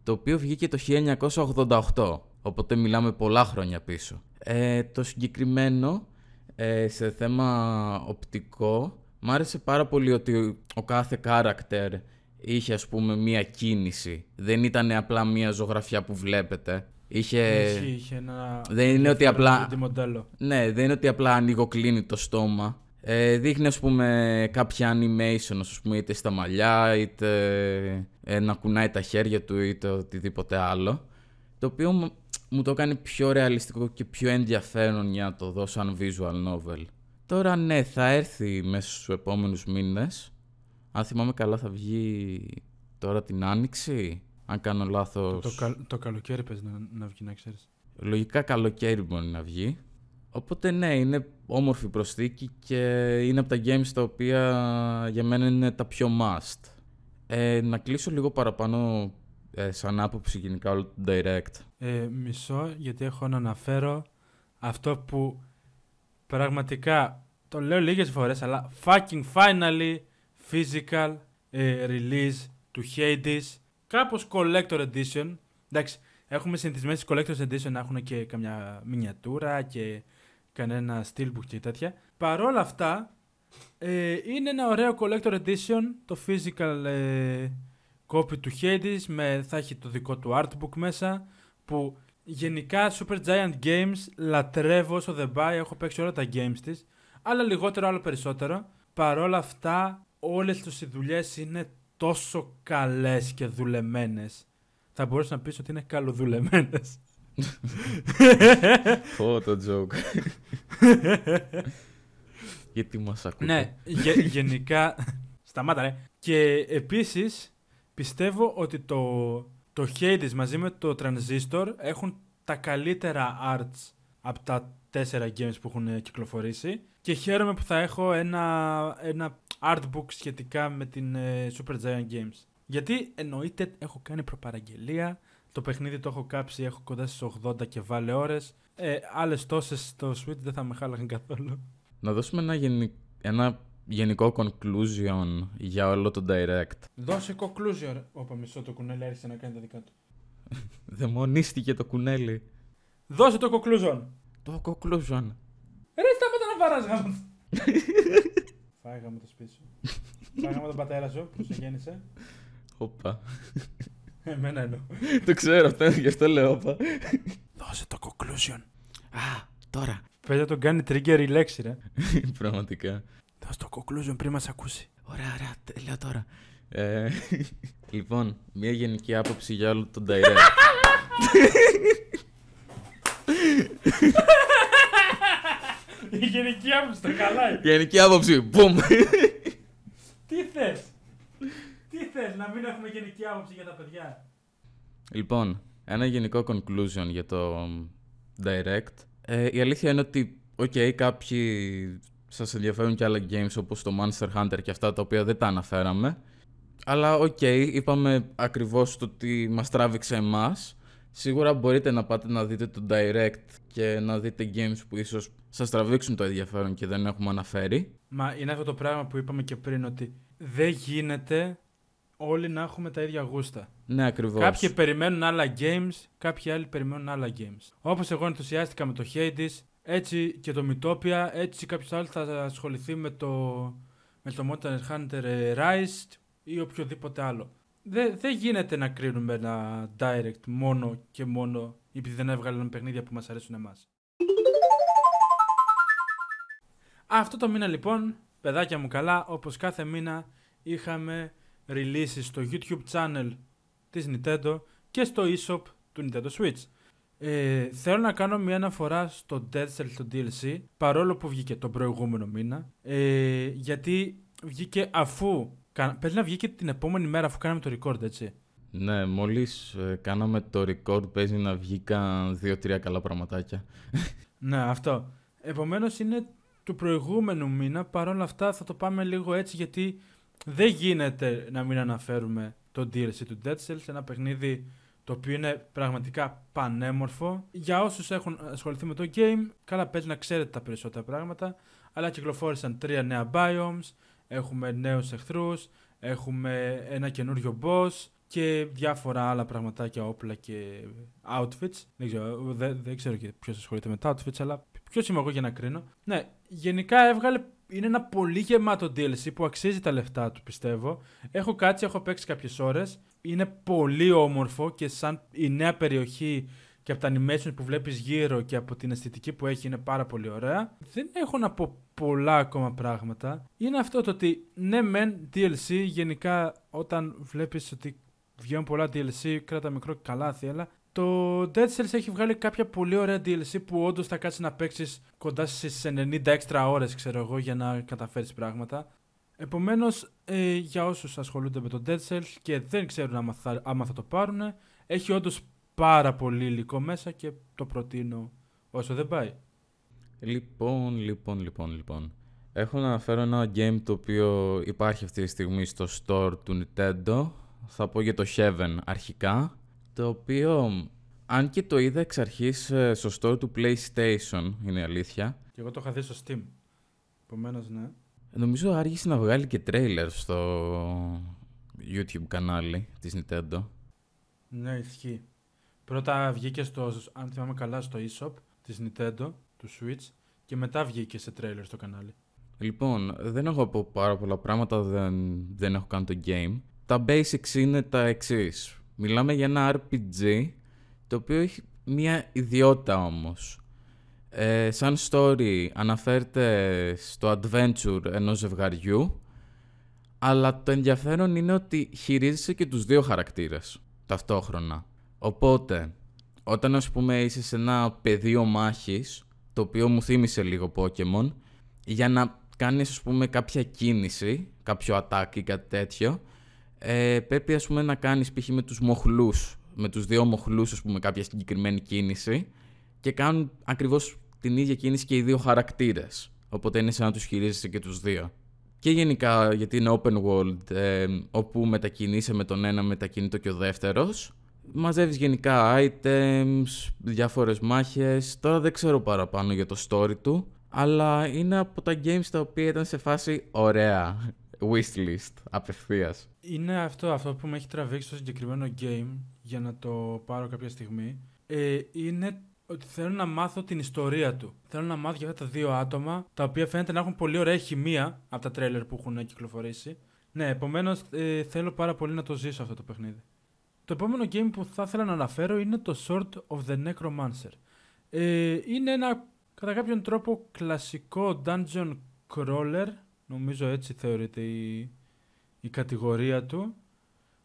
το οποίο βγήκε το 1988, οπότε μιλάμε πολλά χρόνια πίσω. Ε, το συγκεκριμένο ε, σε θέμα οπτικό, μ' άρεσε πάρα πολύ ότι ο κάθε character είχε ας πούμε μία κίνηση. Δεν ήταν απλά μία ζωγραφιά που βλέπετε. Είχε... είχε ένα... Δεν είναι ότι απλά... Ναι, δεν είναι ότι απλά ανοίγω κλείνει το στόμα. Ε, δείχνει ας πούμε κάποια animation ας πούμε είτε στα μαλλιά είτε ε, να κουνάει τα χέρια του είτε οτιδήποτε άλλο. Το οποίο μου το κάνει πιο ρεαλιστικό και πιο ενδιαφέρον για να το δω σαν visual novel. Τώρα ναι, θα έρθει μέσα στους επόμενους μήνες. Αν θυμάμαι καλά θα βγει τώρα την Άνοιξη, αν κάνω λάθος. Το, το, το καλοκαίρι πες να, να βγει, να ξέρεις. Λογικά καλοκαίρι μπορεί να βγει. Οπότε ναι, είναι όμορφη προσθήκη και είναι από τα games τα οποία για μένα είναι τα πιο must. Ε, να κλείσω λίγο παραπάνω ε, σαν άποψη γενικά όλο το direct. Ε, μισό, γιατί έχω να αναφέρω αυτό που πραγματικά το λέω λίγες φορές, αλλά fucking finally physical ε, release του Hades, κάπως collector edition. Εντάξει, έχουμε συνηθισμένες collector edition να έχουν και καμιά μινιατούρα και κανένα steelbook και τέτοια. Παρόλα αυτά, ε, είναι ένα ωραίο collector edition, το physical ε, copy του Hades, με, θα έχει το δικό του artbook μέσα, που γενικά Super Giant Games λατρεύω όσο δεν πάει, έχω παίξει όλα τα games της, αλλά λιγότερο άλλο περισσότερο. Παρόλα αυτά, όλες τους οι δουλειές είναι τόσο καλές και δουλεμένες. Θα μπορούσα να πεις ότι είναι καλοδουλεμένες. Πω το joke. Γιατί μας ακούτε; Ναι, γενικά... Σταμάτα ρε. Και επίσης πιστεύω ότι το, το Hades μαζί με το Transistor έχουν τα καλύτερα arts από τα τέσσερα games που έχουν κυκλοφορήσει και χαίρομαι που θα έχω ένα, ένα artbook σχετικά με την ε, Super Giant Games. Γιατί εννοείται έχω κάνει προπαραγγελία, το παιχνίδι το έχω κάψει, έχω κοντά στις 80 και βάλε ώρες. Ε, άλλες τόσες στο Switch δεν θα με χάλαγαν καθόλου. Να δώσουμε ένα, γενι... ένα γενικό conclusion για όλο το direct. Δώσε conclusion. Όπα μισό το κουνέλι άρχισε να κάνει τα δικά του. Δαιμονίστηκε το κουνέλι. Δώσε το conclusion. Το conclusion. Ρε σταματά να βαράς γάμο. Φάγαμε το σπίτι σου. Φάγαμε τον πατέρα σου που σε γέννησε. Όπα. Εμένα εννοώ. το ξέρω αυτό, γι' αυτό λέω όπα. Δώσε το conclusion. Α, τώρα. Παιδιά τον κάνει trigger η λέξη, ρε. Πραγματικά. Δώσ' το conclusion πριν μας ακούσει. Ωραία, ωραία, τε- λέω τώρα. Ε, λοιπόν, μια γενική άποψη για όλο τον Direct. Η γενική άποψη το χαλάει. γενική άποψη, μπουμ! Τι θες; Τι θες, να μην έχουμε γενική άποψη για τα παιδιά; λοιπόν, ένα γενικό conclusion για το Direct. Ε, η αλήθεια είναι ότι, οκ, κάποιοι σας ενδιαφέρουν και άλλα games όπως το Monster Hunter και αυτά τα οποία δεν τα αναφέραμε. Αλλά οκ, είπαμε ακριβώς το ότι μας τράβηξε εμάς. Σίγουρα μπορείτε να πάτε να δείτε το Direct και να δείτε games που ίσως σας τραβήξουν το ενδιαφέρον και δεν έχουμε αναφέρει. Μα είναι αυτό το πράγμα που είπαμε και πριν ότι δεν γίνεται όλοι να έχουμε τα ίδια γούστα. Ναι, ακριβώς. Κάποιοι περιμένουν άλλα games, κάποιοι άλλοι περιμένουν άλλα games. Όπως εγώ ενθουσιάστηκα με το Hades, έτσι και το Mythopia, έτσι κάποιος άλλος θα ασχοληθεί με το, με το Monster Hunter ε, Rise ή οποιοδήποτε άλλο. Δεν δεν γίνεται να κρίνουμε ένα direct μόνο και μόνο επειδή δεν έβγαλαν παιχνίδια που μας αρέσουν εμάς. Αυτό το μήνα λοιπόν, παιδάκια μου καλά, όπως κάθε μήνα είχαμε releases στο YouTube channel της Nintendo και στο eShop του Nintendo Switch. Ε, θέλω να κάνω μια αναφορά στο Dead Cells το DLC, παρόλο που βγήκε τον προηγούμενο μήνα, ε, γιατί βγήκε αφού, κα- πρέπει να βγήκε την επόμενη μέρα αφού κάναμε το record, έτσι. Ναι, μόλις ε, κάναμε το record παίζει να βγήκαν δύο-τρία καλά πραγματάκια. Ναι, αυτό. Επομένως είναι του προηγούμενου μήνα. Παρ' όλα αυτά θα το πάμε λίγο έτσι γιατί δεν γίνεται να μην αναφέρουμε το DLC του Dead Cells. Ένα παιχνίδι το οποίο είναι πραγματικά πανέμορφο. Για όσους έχουν ασχοληθεί με το game, καλά παίζει να ξέρετε τα περισσότερα πράγματα. Αλλά κυκλοφόρησαν τρία νέα biomes, έχουμε νέους εχθρούς, έχουμε ένα καινούριο boss και διάφορα άλλα πραγματάκια, όπλα και outfits. Δεν ξέρω, δεν, δεν ξέρω και ποιος ασχολείται με τα outfits, αλλά ποιος είμαι εγώ για να κρίνω. Ναι, γενικά έβγαλε. Είναι ένα πολύ γεμάτο DLC που αξίζει τα λεφτά του, πιστεύω. Έχω κάτσει, έχω παίξει κάποιες ώρες. Είναι πολύ όμορφο και σαν η νέα περιοχή και από τα animation που βλέπεις γύρω και από την αισθητική που έχει είναι πάρα πολύ ωραία. Δεν έχω να πω πολλά ακόμα πράγματα. Είναι αυτό το ότι ναι μεν DLC γενικά όταν βλέπεις ότι βγαίνουν πολλά DLC κράτα μικρό καλάθι αλλά το Dead Cells έχει βγάλει κάποια πολύ ωραία DLC που όντως θα κάτσεις να παίξεις κοντά στις 90 έξτρα ώρες, ξέρω εγώ, για να καταφέρεις πράγματα. Επομένως, ε, για όσους ασχολούνται με το Dead Cells και δεν ξέρουν άμα θα, άμα θα το πάρουν, έχει όντως πάρα πολύ υλικό μέσα και το προτείνω όσο δεν πάει. Λοιπόν, λοιπόν, λοιπόν, λοιπόν. Έχω να αναφέρω ένα game το οποίο υπάρχει αυτή τη στιγμή στο store του Nintendo. Θα πω για το Heaven αρχικά. Το οποίο, αν και το είδα εξ αρχής ε, στο store του PlayStation, είναι η αλήθεια. Και εγώ το είχα δει στο Steam. Επομένως, ναι. Νομίζω άργησε να βγάλει και τρέιλερ στο YouTube κανάλι της Nintendo. Ναι, ισχύει. Πρώτα βγήκε στο, αν θυμάμαι καλά, στο eShop της Nintendo, του Switch, και μετά βγήκε σε τρέιλερ στο κανάλι. Λοιπόν, δεν έχω πω πάρα πολλά πράγματα, δεν, δεν έχω κάνει το game. Τα basics είναι τα εξής. Μιλάμε για ένα RPG, το οποίο έχει μια ιδιότητα όμως. Ε, σαν story αναφέρεται στο adventure ενός ζευγαριού, αλλά το ενδιαφέρον είναι ότι χειρίζεσαι και τους δύο χαρακτήρες ταυτόχρονα. Οπότε, όταν ας πούμε είσαι σε ένα πεδίο μάχης, το οποίο μου θύμισε λίγο Pokemon, για να κάνεις ας πούμε κάποια κίνηση, κάποιο attack ή κάτι τέτοιο, ε, πρέπει ας πούμε να κάνεις π.χ. με τους μοχλούς, με τους δύο μοχλούς ας πούμε κάποια συγκεκριμένη κίνηση και κάνουν ακριβώς την ίδια κίνηση και οι δύο χαρακτήρες. Οπότε είναι σαν να τους χειρίζεσαι και τους δύο. Και γενικά γιατί είναι open world, ε, όπου μετακινείσαι με τον ένα, μετακινείται και ο δεύτερος. Μαζεύεις γενικά items, διάφορες μάχες. Τώρα δεν ξέρω παραπάνω για το story του, αλλά είναι από τα games τα οποία ήταν σε φάση ωραία. Wishlist, απευθείας. Είναι αυτό, αυτό που με έχει τραβήξει στο συγκεκριμένο game για να το πάρω κάποια στιγμή. Ε, είναι ότι θέλω να μάθω την ιστορία του. Θέλω να μάθω για αυτά τα δύο άτομα, τα οποία φαίνεται να έχουν πολύ ωραία χημεία από τα τρέλερ που έχουν κυκλοφορήσει. Ναι, επομένως ε, θέλω πάρα πολύ να το ζήσω αυτό το παιχνίδι. Το επόμενο game που θα ήθελα να αναφέρω είναι το Sword of the Necromancer. Ε, είναι ένα κατά κάποιον τρόπο κλασικό dungeon crawler, νομίζω έτσι θεωρείται η, η κατηγορία του.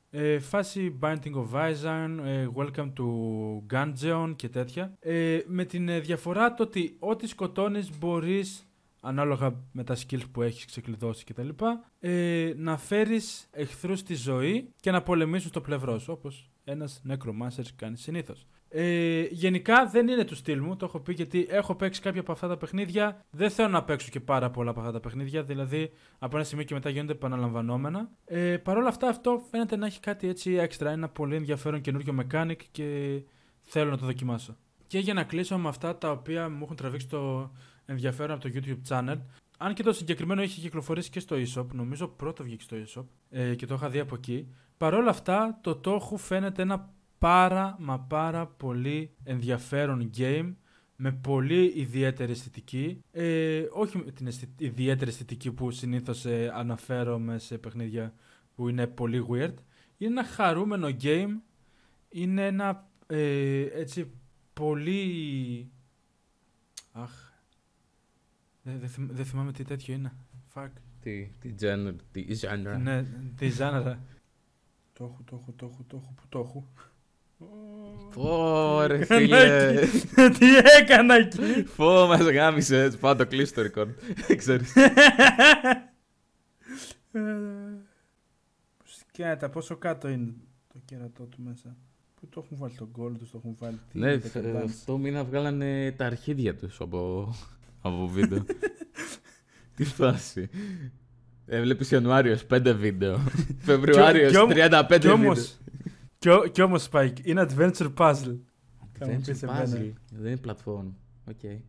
Ε, φάση Binding of Isaac, ε, Welcome to Gungeon και τέτοια. Ε, με την ε, διαφορά το ότι ό,τι σκοτώνεις μπορείς ανάλογα με τα skills που έχεις ξεκλειδώσει κτλ. Ε, να φέρεις εχθρούς στη ζωή και να πολεμήσουν στο πλευρό σου, όπως ένας necromancer κάνει συνήθως. Ε, γενικά δεν είναι του στυλ μου, το έχω πει γιατί έχω παίξει κάποια από αυτά τα παιχνίδια. Δεν θέλω να παίξω και πάρα πολλά από αυτά τα παιχνίδια, δηλαδή από ένα σημείο και μετά γίνονται επαναλαμβανόμενα. Ε, Παρ' όλα αυτά αυτό φαίνεται να έχει κάτι έτσι έξτρα, ένα πολύ ενδιαφέρον καινούριο mechanic και θέλω να το δοκιμάσω. Και για να κλείσω με αυτά τα οποία μου έχουν τραβήξει το ενδιαφέρον από το YouTube channel. Αν και το συγκεκριμένο είχε κυκλοφορήσει και στο eShop, νομίζω πρώτο βγήκε στο eShop ε, και το είχα δει από εκεί. Παρ' όλα αυτά, το Toho φαίνεται ένα πάρα μα πάρα πολύ ενδιαφέρον game με πολύ ιδιαίτερη αισθητική. Ε, όχι με την ιδιαίτερη αισθητική που συνήθως ε, αναφέρομαι σε παιχνίδια που είναι πολύ weird. Είναι ένα χαρούμενο game. Είναι ένα ε, έτσι πολύ... Αχ, δεν δε, δε θυμάμαι τι τέτοιο είναι. Fuck. Τι, τι genre, τι genre. Ναι, τι genre. Το έχω, το έχω, το έχω, το έχω, που το έχω. Πω ρε φίλε. Τι έκανα εκεί; Πω μας γάμισε. Πάω το κλείσω το record. Ξέρεις. Σκέτα, πόσο κάτω είναι το κέρατό του μέσα; Πού το έχουν βάλει τον κόλλο τους, το έχουν βάλει. Ναι, αυτό μήνα βγάλανε τα αρχίδια τους από, από βίντεο. Τι φάση. Έβλεπε Ιανουάριος 5 βίντεο. Φεβρουάριος 35 βίντεο. Κι όμως, Spike, είναι adventure puzzle. Adventure puzzle. Δεν είναι platform. Okay.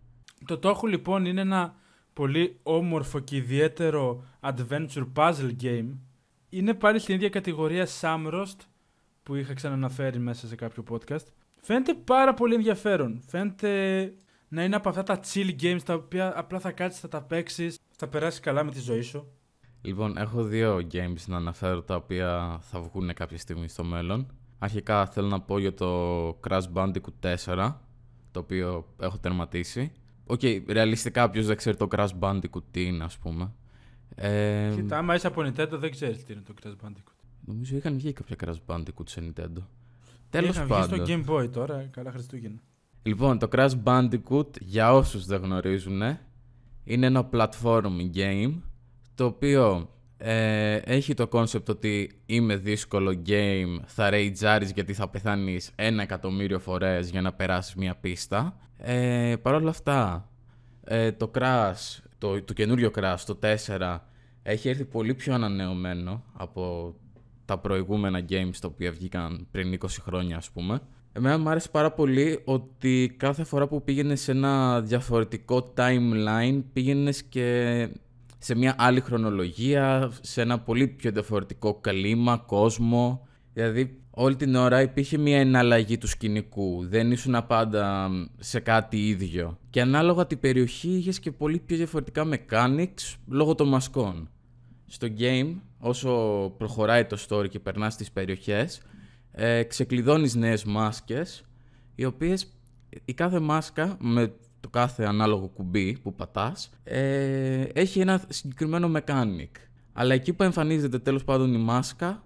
Το Toho λοιπόν είναι ένα πολύ όμορφο και ιδιαίτερο adventure puzzle game. Είναι πάλι στην ίδια κατηγορία Samrost που είχα ξαναναφέρει μέσα σε κάποιο podcast. Φαίνεται πάρα πολύ ενδιαφέρον. Φαίνεται να είναι από αυτά τα chill games τα οποία απλά θα κάτσεις, θα τα παίξεις, θα περάσεις καλά με τη ζωή σου. Λοιπόν, έχω δύο games να αναφέρω τα οποία θα βγουν κάποια στιγμή στο μέλλον. Αρχικά θέλω να πω για το Crash Bandicoot 4, το οποίο έχω τερματίσει. OK, okay, ρεαλιστικά ποιος δεν ξέρει το Crash Bandicoot τι είναι, ας πούμε. Ε, Κοίτα, άμα είσαι από Nintendo δεν ξέρεις τι είναι το Crash Bandicoot. Νομίζω είχαν βγει κάποια Crash Bandicoot σε Nintendo. Τέλος πάντων. Είχαν βγει στο Game Boy τώρα, καλά Χριστούγεννα. Λοιπόν, το Crash Bandicoot, για όσους δεν γνωρίζουν, είναι ένα platform game, το οποίο ε, έχει το concept ότι είμαι δύσκολο game, θα rageάρεις γιατί θα πεθάνεις ένα εκατομμύριο φορές για να περάσεις μια πίστα. Ε, Παρ' όλα αυτά, ε, το Crash, το, το καινούριο Crash, το 4, έχει έρθει πολύ πιο ανανεωμένο από τα προηγούμενα games τα οποία βγήκαν πριν 20 χρόνια ας πούμε. Εμένα μου άρεσε πάρα πολύ ότι κάθε φορά που πήγαινες σε ένα διαφορετικό timeline πήγαινες και σε μια άλλη χρονολογία, σε ένα πολύ πιο διαφορετικό καλήμα, κόσμο. Δηλαδή όλη την ώρα υπήρχε μια εναλλαγή του σκηνικού. Δεν ήσουν πάντα σε κάτι ίδιο. Και ανάλογα την περιοχή είχες και πολύ πιο διαφορετικά mechanics λόγω των μασκών. Στο game, όσο προχωράει το story και περνάς στις περιοχές, ε, ξεκλειδώνεις νέες μάσκες, οι οποίες η κάθε μάσκα με το κάθε ανάλογο κουμπί που πατάς ε, έχει ένα συγκεκριμένο mechanic. Αλλά εκεί που εμφανίζεται τέλος πάντων η μάσκα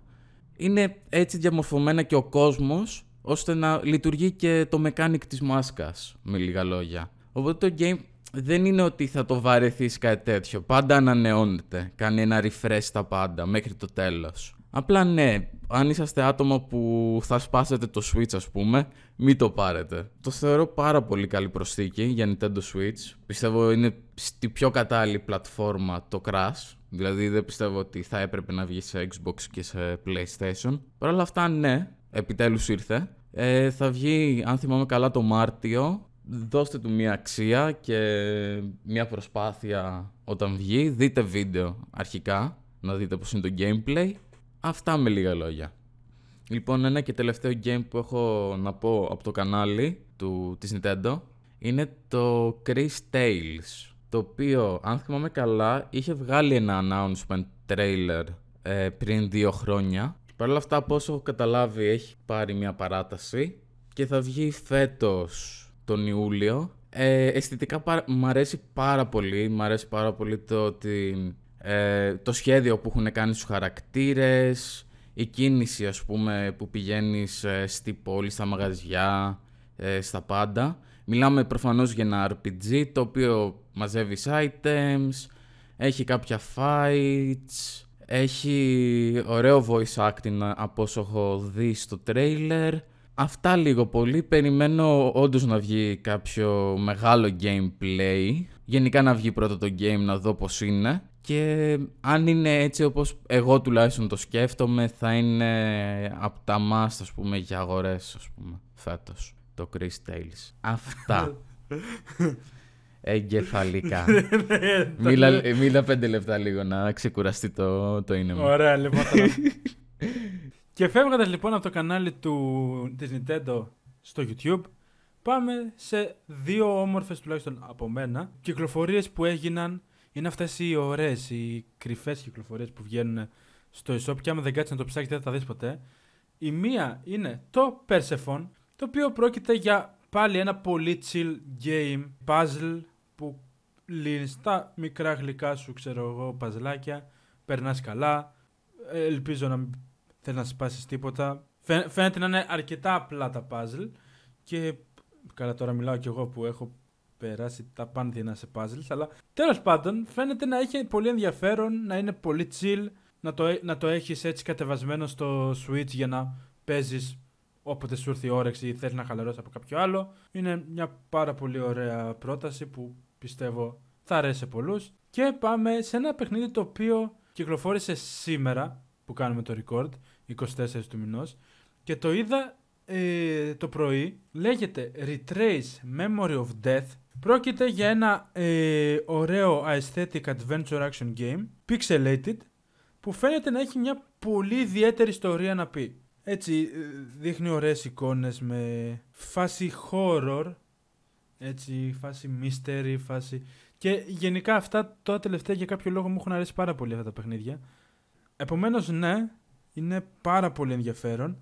είναι έτσι διαμορφωμένα και ο κόσμος ώστε να λειτουργεί και το mechanic της μάσκας με λίγα λόγια. Οπότε το game δεν είναι ότι θα το βαρεθείς κάτι τέτοιο. Πάντα ανανεώνεται. Κάνει ένα refresh τα πάντα μέχρι το τέλος. Απλά ναι, αν είσαστε άτομα που θα σπάσετε το Switch ας πούμε, μην το πάρετε. Το θεωρώ πάρα πολύ καλή προσθήκη για Nintendo Switch. Πιστεύω είναι στη πιο κατάλληλη πλατφόρμα το Crash. Δηλαδή δεν πιστεύω ότι θα έπρεπε να βγει σε Xbox και σε PlayStation. Παρ' όλα αυτά ναι, επιτέλους ήρθε. Ε, θα βγει, αν θυμάμαι καλά, το Μάρτιο. Δώστε του μια αξία και μια προσπάθεια όταν βγει. Δείτε βίντεο αρχικά, να δείτε πώς είναι το gameplay Αυτά με λίγα λόγια. Λοιπόν, ένα και τελευταίο game που έχω να πω από το κανάλι του, της Nintendo είναι το Chris Tales, το οποίο, αν θυμάμαι καλά, είχε βγάλει ένα announcement trailer ε, πριν δύο χρόνια. Παρ' όλα αυτά, από όσο έχω καταλάβει, έχει πάρει μια παράταση και θα βγει φέτος τον Ιούλιο. Ε, αισθητικά παρα... μ' αρέσει πάρα πολύ. Μ' αρέσει πάρα πολύ το ότι ε, το σχέδιο που έχουν κάνει στους χαρακτήρες, η κίνηση ας πούμε που πηγαίνεις ε, στη πόλη, στα μαγαζιά, ε, στα πάντα. Μιλάμε προφανώς για ένα RPG το οποίο μαζεύεις items, έχει κάποια fights, έχει ωραίο voice acting από όσο έχω δει στο trailer. Αυτά λίγο πολύ. Περιμένω όντως να βγει κάποιο μεγάλο gameplay. Γενικά να βγει πρώτα το game να δω πώς είναι. Και αν είναι έτσι όπως εγώ τουλάχιστον το σκέφτομαι θα είναι από τα must ας πούμε για αγορές ας πούμε φέτος το Chris Tales. Αυτά. Εγκεφαλικά. μίλα, μίλα πέντε λεπτά λίγο να ξεκουραστεί το, το είναι μου. Ωραία, λοιπόν. και φεύγοντας λοιπόν από το κανάλι του, της Nintendo στο YouTube, πάμε σε δύο όμορφες τουλάχιστον από μένα κυκλοφορίες που έγιναν. Είναι αυτές οι ωραίες, οι κρυφές κυκλοφορίες που βγαίνουν στο eShop και άμα δεν κάτσεις να το ψάξεις δεν θα τα δεις ποτέ. Η μία είναι το Persephone, το οποίο πρόκειται για πάλι ένα πολύ chill game puzzle που λύνεις τα μικρά γλυκά σου, ξέρω εγώ, παζλάκια, περνάς καλά, ε, ελπίζω να μην θέλεις να σπάσεις τίποτα. Φαίνεται να είναι αρκετά απλά τα puzzle και καλά τώρα μιλάω κι εγώ που έχω περάσει τα πάνδυνα σε puzzles, αλλά τέλος πάντων φαίνεται να έχει πολύ ενδιαφέρον, να είναι πολύ chill, να το, να το έχεις έτσι κατεβασμένο στο Switch για να παίζεις όποτε σου έρθει η όρεξη ή θέλει να χαλαρώσεις από κάποιο άλλο. Είναι μια πάρα πολύ ωραία πρόταση που πιστεύω θα αρέσει σε πολλούς. Και πάμε σε ένα παιχνίδι το οποίο κυκλοφόρησε σήμερα που κάνουμε το record, 24 του μηνός και το είδα ε, το πρωί, λέγεται Retrace Memory of Death Πρόκειται για ένα ε, ωραίο aesthetic adventure action game, pixelated, που φαίνεται να έχει μια πολύ ιδιαίτερη ιστορία να πει. Έτσι, ε, δείχνει ωραίες εικόνες με φάση horror, έτσι, φάση mystery, φάση... Και γενικά αυτά τώρα τελευταία για κάποιο λόγο μου έχουν αρέσει πάρα πολύ αυτά τα παιχνίδια. Επομένως, ναι, είναι πάρα πολύ ενδιαφέρον.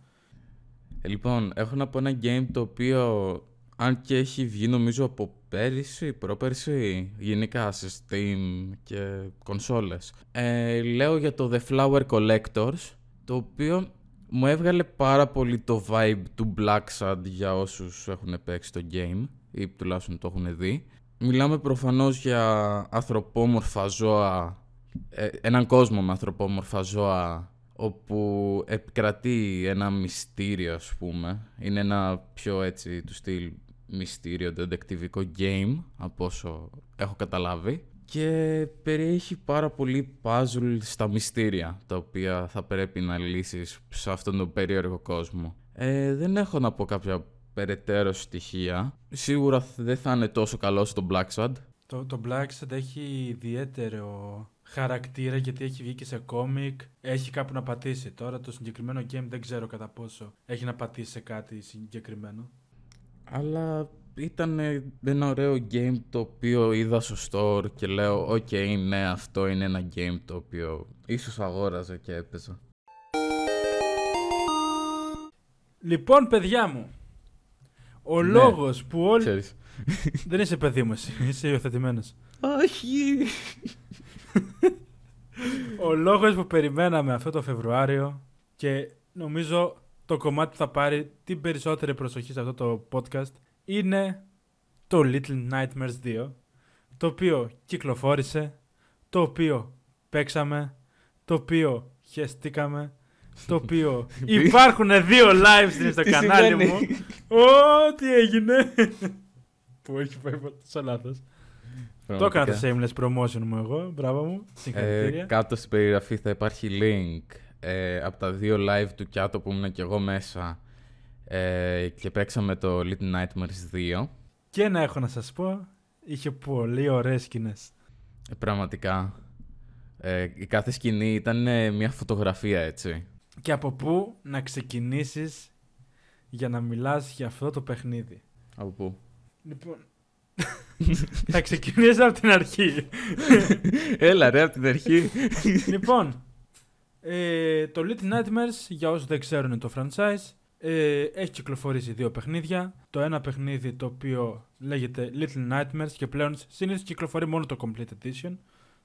Ε, λοιπόν, έχω να πω ένα game το οποίο, αν και έχει βγει νομίζω από πέρυσι, πρόπερσι, γενικά σε Steam και κονσόλες. Ε, λέω για το The Flower Collectors, το οποίο μου έβγαλε πάρα πολύ το vibe του Black Sad για όσους έχουν παίξει το game ή τουλάχιστον το έχουν δει. Μιλάμε προφανώς για ανθρωπόμορφα ζώα, ε, έναν κόσμο με ανθρωπόμορφα ζώα όπου επικρατεί ένα μυστήριο ας πούμε. Είναι ένα πιο έτσι του στυλ μυστήριο, δεντεκτιβικό game από όσο έχω καταλάβει και περιέχει πάρα πολύ puzzle στα μυστήρια τα οποία θα πρέπει να λύσεις σε αυτόν τον περίεργο κόσμο. Ε, δεν έχω να πω κάποια περαιτέρω στοιχεία. Σίγουρα δεν θα είναι τόσο καλό στο Blacksad. Το, το Blacksad έχει ιδιαίτερο χαρακτήρα γιατί έχει βγει και σε κόμικ, έχει κάπου να πατήσει. Τώρα το συγκεκριμένο game δεν ξέρω κατά πόσο έχει να πατήσει σε κάτι συγκεκριμένο. Αλλά ήταν ένα ωραίο game το οποίο είδα στο store και λέω «OK, okay, ναι, αυτό είναι ένα game το οποίο ίσως αγόραζα και έπαιζα». Λοιπόν, παιδιά μου, ο ναι. λόγος που όλοι... Δεν είσαι παιδί μου εσύ, είσαι υιοθετημένος. Όχι. ο λόγος που περιμέναμε αυτό το Φεβρουάριο και νομίζω το κομμάτι που θα πάρει την περισσότερη προσοχή σε αυτό το podcast είναι το Little Nightmares 2 το οποίο κυκλοφόρησε, το οποίο παίξαμε, το οποίο χεστήκαμε, το οποίο υπάρχουν δύο live streams στο κανάλι μου. Ω, τι έγινε. Που έχει πάει τόσο λάθος. Το έκανα το shameless promotion μου εγώ. Μπράβο μου. Συγχαρητήρια. Ε, κάτω στην περιγραφή θα υπάρχει link ε, από τα δύο live του Κιάτο που ήμουν και εγώ μέσα ε, και παίξαμε το Little Nightmares 2. Και να έχω να σας πω, είχε πολύ ωραίες σκηνές. Ε, πραγματικά. Ε, η κάθε σκηνή ήταν ε, μια φωτογραφία έτσι. Και από πού να ξεκινήσεις για να μιλάς για αυτό το παιχνίδι; Από πού; Λοιπόν, θα ξεκινήσω από την αρχή. Έλα ρε, από την αρχή. λοιπόν, ε, το Little Nightmares, για όσους δεν ξέρουν το franchise, Ε, έχει κυκλοφορήσει δύο παιχνίδια. Το ένα παιχνίδι το οποίο λέγεται Little Nightmares και πλέον συνήθως κυκλοφορεί μόνο το Complete Edition.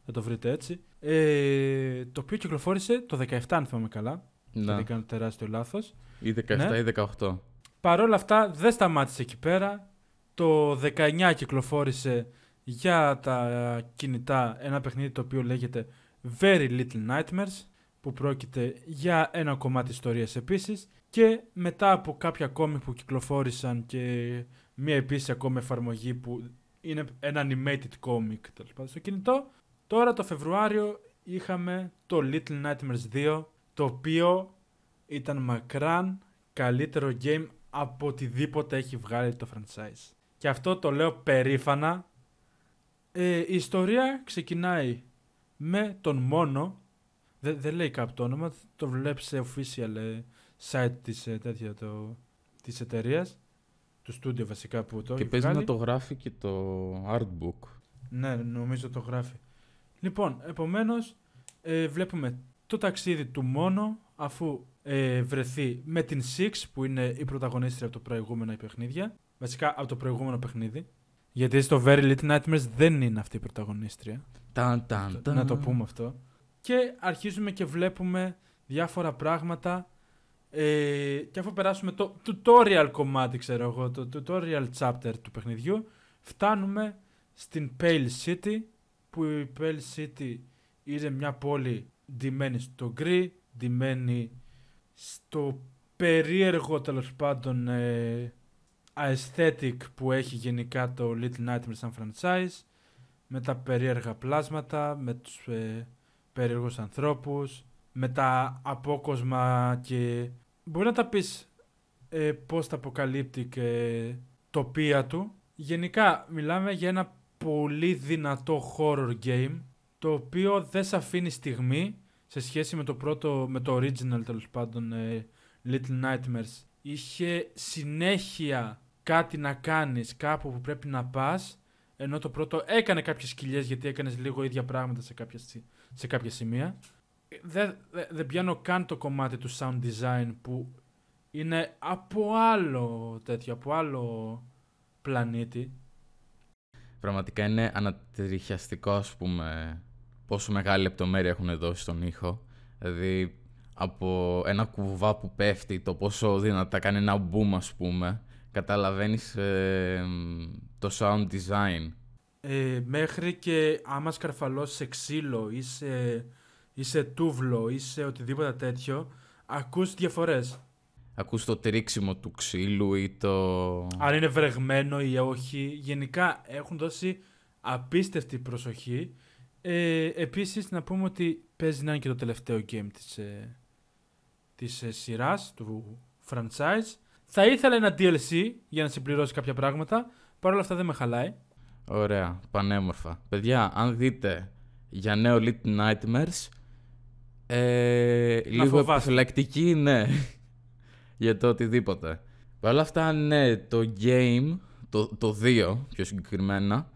Θα το βρείτε έτσι. Ε, το οποίο κυκλοφόρησε το 17, αν θυμάμαι καλά. Να. Δεν κάνω τεράστιο λάθος. Ή 17 Ναι. ή 18. Παρ' όλα αυτά δεν σταμάτησε εκεί πέρα. Το 19 κυκλοφόρησε για τα κινητά ένα παιχνίδι το οποίο λέγεται Very Little Nightmares που πρόκειται για ένα κομμάτι ιστορίας επίσης και μετά από κάποια ακόμη που κυκλοφόρησαν και μία επίσης ακόμη εφαρμογή που είναι ένα animated comic τέλος πάντων στο κινητό τώρα το Φεβρουάριο είχαμε το Little Nightmares 2 το οποίο ήταν μακράν καλύτερο game από οτιδήποτε έχει βγάλει το franchise. Και αυτό το λέω περήφανα. Ε, η ιστορία ξεκινάει με τον μόνο, δεν δεν λέει κάποιο το όνομα, το βλέπεις σε official ε, site της, ε, τέτοια, το, της εταιρείας, του στούντιο βασικά που το Και έχει παίζει βγάλει. να το γράφει και το artbook. Ναι, νομίζω το γράφει. Λοιπόν, επομένως, ε, βλέπουμε το ταξίδι του μόνο αφού ε, βρεθεί με την Six που είναι η πρωταγωνίστρια από το προηγούμενο παιχνίδια. Βασικά από το προηγούμενο παιχνίδι. Γιατί στο Very Little Nightmares δεν είναι αυτή η πρωταγωνίστρια. Ταν, ταν, ταν. Να το πούμε αυτό. Και αρχίζουμε και βλέπουμε διάφορα πράγματα. Ε, και αφού περάσουμε το tutorial κομμάτι, ξέρω εγώ, το tutorial chapter του παιχνιδιού, φτάνουμε στην Pale City, που η Pale City είναι μια πόλη ντυμένη στο γκρι, ντυμένη στο περίεργο τέλος πάντων ε, aesthetic που έχει γενικά το Little Nightmares σαν franchise με τα περίεργα πλάσματα, με τους ε, περίεργους ανθρώπους, με τα απόκοσμα και μπορεί να τα πεις ε, πώς τα αποκαλύπτει και τοπία του. Γενικά μιλάμε για ένα πολύ δυνατό horror game το οποίο δεν σε αφήνει στιγμή σε σχέση με το πρώτο, με το original τέλος πάντων ε, Little Nightmares. Είχε συνέχεια κάτι να κάνεις κάπου που πρέπει να πας ενώ το πρώτο έκανε κάποιες σκυλιές γιατί έκανες λίγο ίδια πράγματα σε κάποια, σι- σε κάποια σημεία. Δεν δεν- δεν πιάνω καν το κομμάτι του sound design που είναι από άλλο τέτοιο, από άλλο πλανήτη. Πραγματικά είναι ανατριχιαστικό, ας πούμε, πόσο μεγάλη λεπτομέρεια έχουν δώσει στον ήχο. Δηλαδή, από ένα κουβά που πέφτει, το πόσο δυνατά κάνει ένα boom, ας πούμε, καταλαβαίνεις ε, το sound design. Ε, μέχρι και άμα σκαρφαλώσεις σε ξύλο ή σε, ή σε τούβλο ή σε οτιδήποτε τέτοιο, ακούς διαφορές. Ακούς το τρίξιμο του ξύλου ή το... Αν είναι βρεγμένο ή όχι. Γενικά έχουν δώσει απίστευτη προσοχή. Ε, επίσης να πούμε ότι παίζει να είναι και το τελευταίο game της, ε, της ε, σειράς, του franchise. Θα ήθελα ένα DLC για να συμπληρώσει κάποια πράγματα. Παρ' όλα αυτά δεν με χαλάει. Ωραία, πανέμορφα. Παιδιά, αν δείτε για νέο Little Nightmares, ε, λίγο φοβάστε. επιφυλακτική, ναι, για το οτιδήποτε. Παρ' όλα αυτά, ναι, το game, το, το 2 πιο συγκεκριμένα,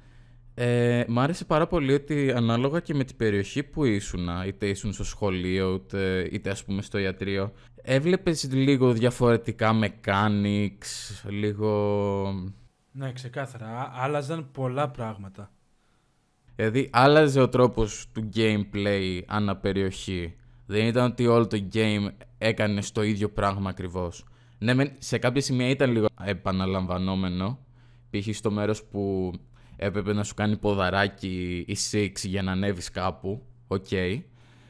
ε, μ' άρεσε πάρα πολύ ότι ανάλογα και με την περιοχή που ήσουν, είτε ήσουν στο σχολείο, είτε, είτε ας πούμε στο ιατρείο, έβλεπες λίγο διαφορετικά mechanics, λίγο Ναι, ξεκάθαρα. Α- Άλλαζαν πολλά πράγματα. Δηλαδή άλλαζε ο τρόπος του gameplay ανά περιοχή. Δεν ήταν ότι όλο το game έκανε το ίδιο πράγμα ακριβώς. Ναι, μεν, σε κάποια σημεία ήταν λίγο επαναλαμβανόμενο. Π.χ. στο μέρος που έπρεπε να σου κάνει ποδαράκι η Six για να ανέβεις κάπου. Οκ. Ε,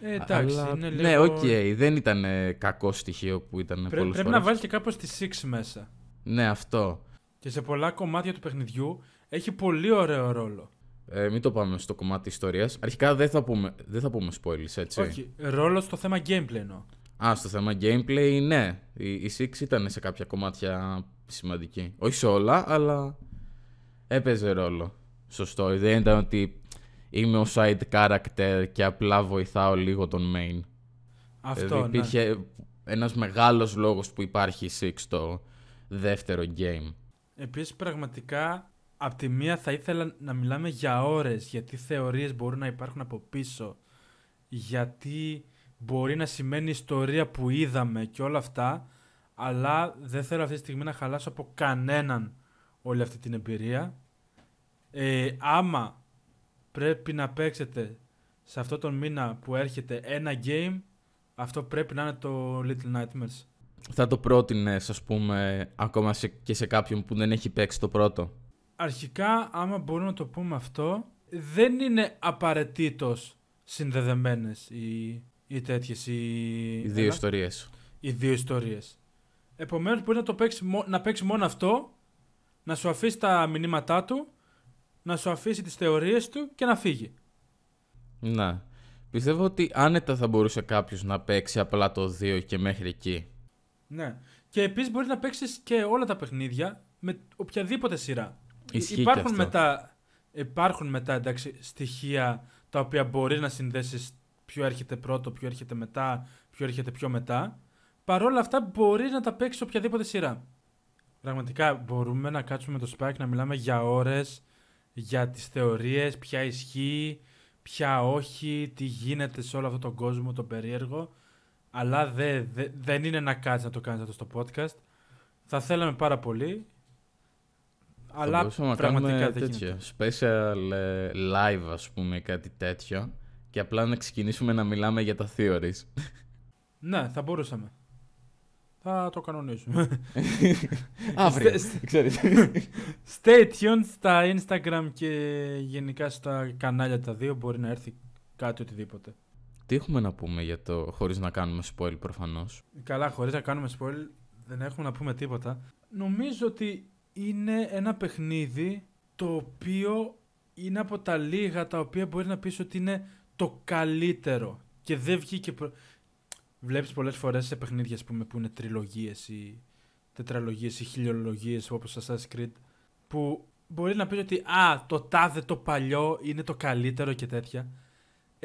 εντάξει, Αλλά- είναι λίγο... Ναι, οκ. Δεν ήταν ε, κακό στοιχείο που ήταν Πρέ- πολλές πρέπει φορές. να βάλει και κάπως τη Six μέσα. Ναι, αυτό. Και σε πολλά κομμάτια του παιχνιδιού έχει πολύ ωραίο ρόλο. Ε, μην το πάμε στο κομμάτι ιστορίας. Αρχικά δεν θα πούμε, δεν θα πούμε spoilers, έτσι. Όχι, ρόλο στο θέμα gameplay εννοώ. Α, στο θέμα gameplay, ναι. Η, η Six ήταν σε κάποια κομμάτια σημαντική. Όχι σε όλα, αλλά έπαιζε ρόλο. Σωστό. Δεν ήταν ότι είμαι ο side character και απλά βοηθάω λίγο τον main. Αυτό, δηλαδή ναι. υπήρχε ένας μεγάλος λόγος που υπάρχει η Six στο δεύτερο game. Επίσης πραγματικά από τη μία θα ήθελα να μιλάμε για ώρες γιατί θεωρίες μπορούν να υπάρχουν από πίσω γιατί μπορεί να σημαίνει ιστορία που είδαμε και όλα αυτά αλλά δεν θέλω αυτή τη στιγμή να χαλάσω από κανέναν όλη αυτή την εμπειρία. Ε, άμα πρέπει να παίξετε σε αυτό τον μήνα που έρχεται ένα game, αυτό πρέπει να είναι το Little Nightmares. Θα το πρότεινες, ας πούμε, ακόμα σε, και σε κάποιον που δεν έχει παίξει το πρώτο; Αρχικά, άμα μπορούμε να το πούμε αυτό, δεν είναι απαραίτητος συνδεδεμένες οι, οι τέτοιες. Οι, Οι δύο ιστορίες. οι δύο ιστορίες. Επομένως, μπορεί να, το παίξεις, μο- να παίξεις μόνο αυτό, να σου αφήσει τα μηνύματά του, να σου αφήσει τις θεωρίες του και να φύγει. Ναι. Πιστεύω ότι άνετα θα μπορούσε κάποιος να παίξει απλά το 2 και μέχρι εκεί. Ναι. Και επίσης μπορείς να παίξεις και όλα τα παιχνίδια με οποιαδήποτε σειρά. Ισχύει και υπάρχουν, αυτό. μετά, υπάρχουν μετά εντάξει, στοιχεία τα οποία μπορείς να συνδέσεις ποιο έρχεται πρώτο, ποιο έρχεται μετά, ποιο έρχεται πιο μετά. Παρ' όλα αυτά μπορείς να τα παίξεις οποιαδήποτε σειρά. Πραγματικά μπορούμε να κάτσουμε με το Spike να μιλάμε για ώρες, για τις θεωρίες, ποια ισχύει, ποια όχι, τι γίνεται σε όλο αυτόν τον κόσμο, τον περίεργο. Αλλά δε, δε- δεν είναι να κάτσει να το κάνεις αυτό στο podcast. Θα θέλαμε πάρα πολύ. θα Αλλά μπορούσαμε να πραγματικά κάνουμε δεν τέτοιο. γίνεται. Special ε, live, ας πούμε, κάτι τέτοιο. Και απλά να ξεκινήσουμε να μιλάμε για τα theories. Ναι, θα μπορούσαμε. Θα το κανονίσουμε. Αύριο, Στε- ξέρεις. Stay tuned στα Instagram και γενικά στα κανάλια τα δύο μπορεί να έρθει κάτι οτιδήποτε. Τι έχουμε να πούμε για το, χωρίς να κάνουμε spoil προφανώς; Καλά, χωρίς να κάνουμε spoil, δεν έχουμε να πούμε τίποτα. Νομίζω ότι είναι ένα παιχνίδι το οποίο είναι από τα λίγα τα οποία μπορείς να πεις ότι είναι το καλύτερο και δεν βγήκε... Προ... Βλέπεις πολλές φορές σε παιχνίδια ας πούμε, που είναι τριλογίες ή τετραλογίες ή χιλιολογίες όπως Assassin's Creed που μπορείς να πεις ότι α, το τάδε το παλιό είναι το καλύτερο και τέτοια.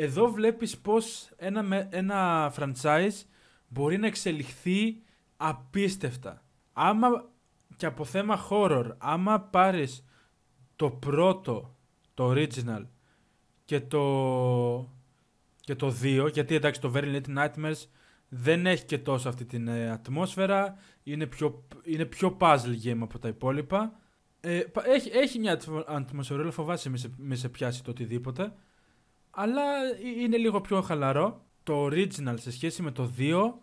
Εδώ βλέπεις πως ένα, με- ένα franchise μπορεί να εξελιχθεί απίστευτα. Άμα και από θέμα horror, άμα πάρεις το πρώτο, το original και το, και το 2, γιατί εντάξει το Very Little Nightmares δεν έχει και τόσο αυτή την ε, ατμόσφαιρα, είναι πιο, είναι πιο puzzle game από τα υπόλοιπα. Ε, πα- έχει, έχει μια ατμο- ατμοσφαιρούλα, αλλά φοβάσαι μη σε, μη σε πιάσει το οτιδήποτε. Αλλά ε- είναι λίγο πιο χαλαρό. Το original σε σχέση με το 2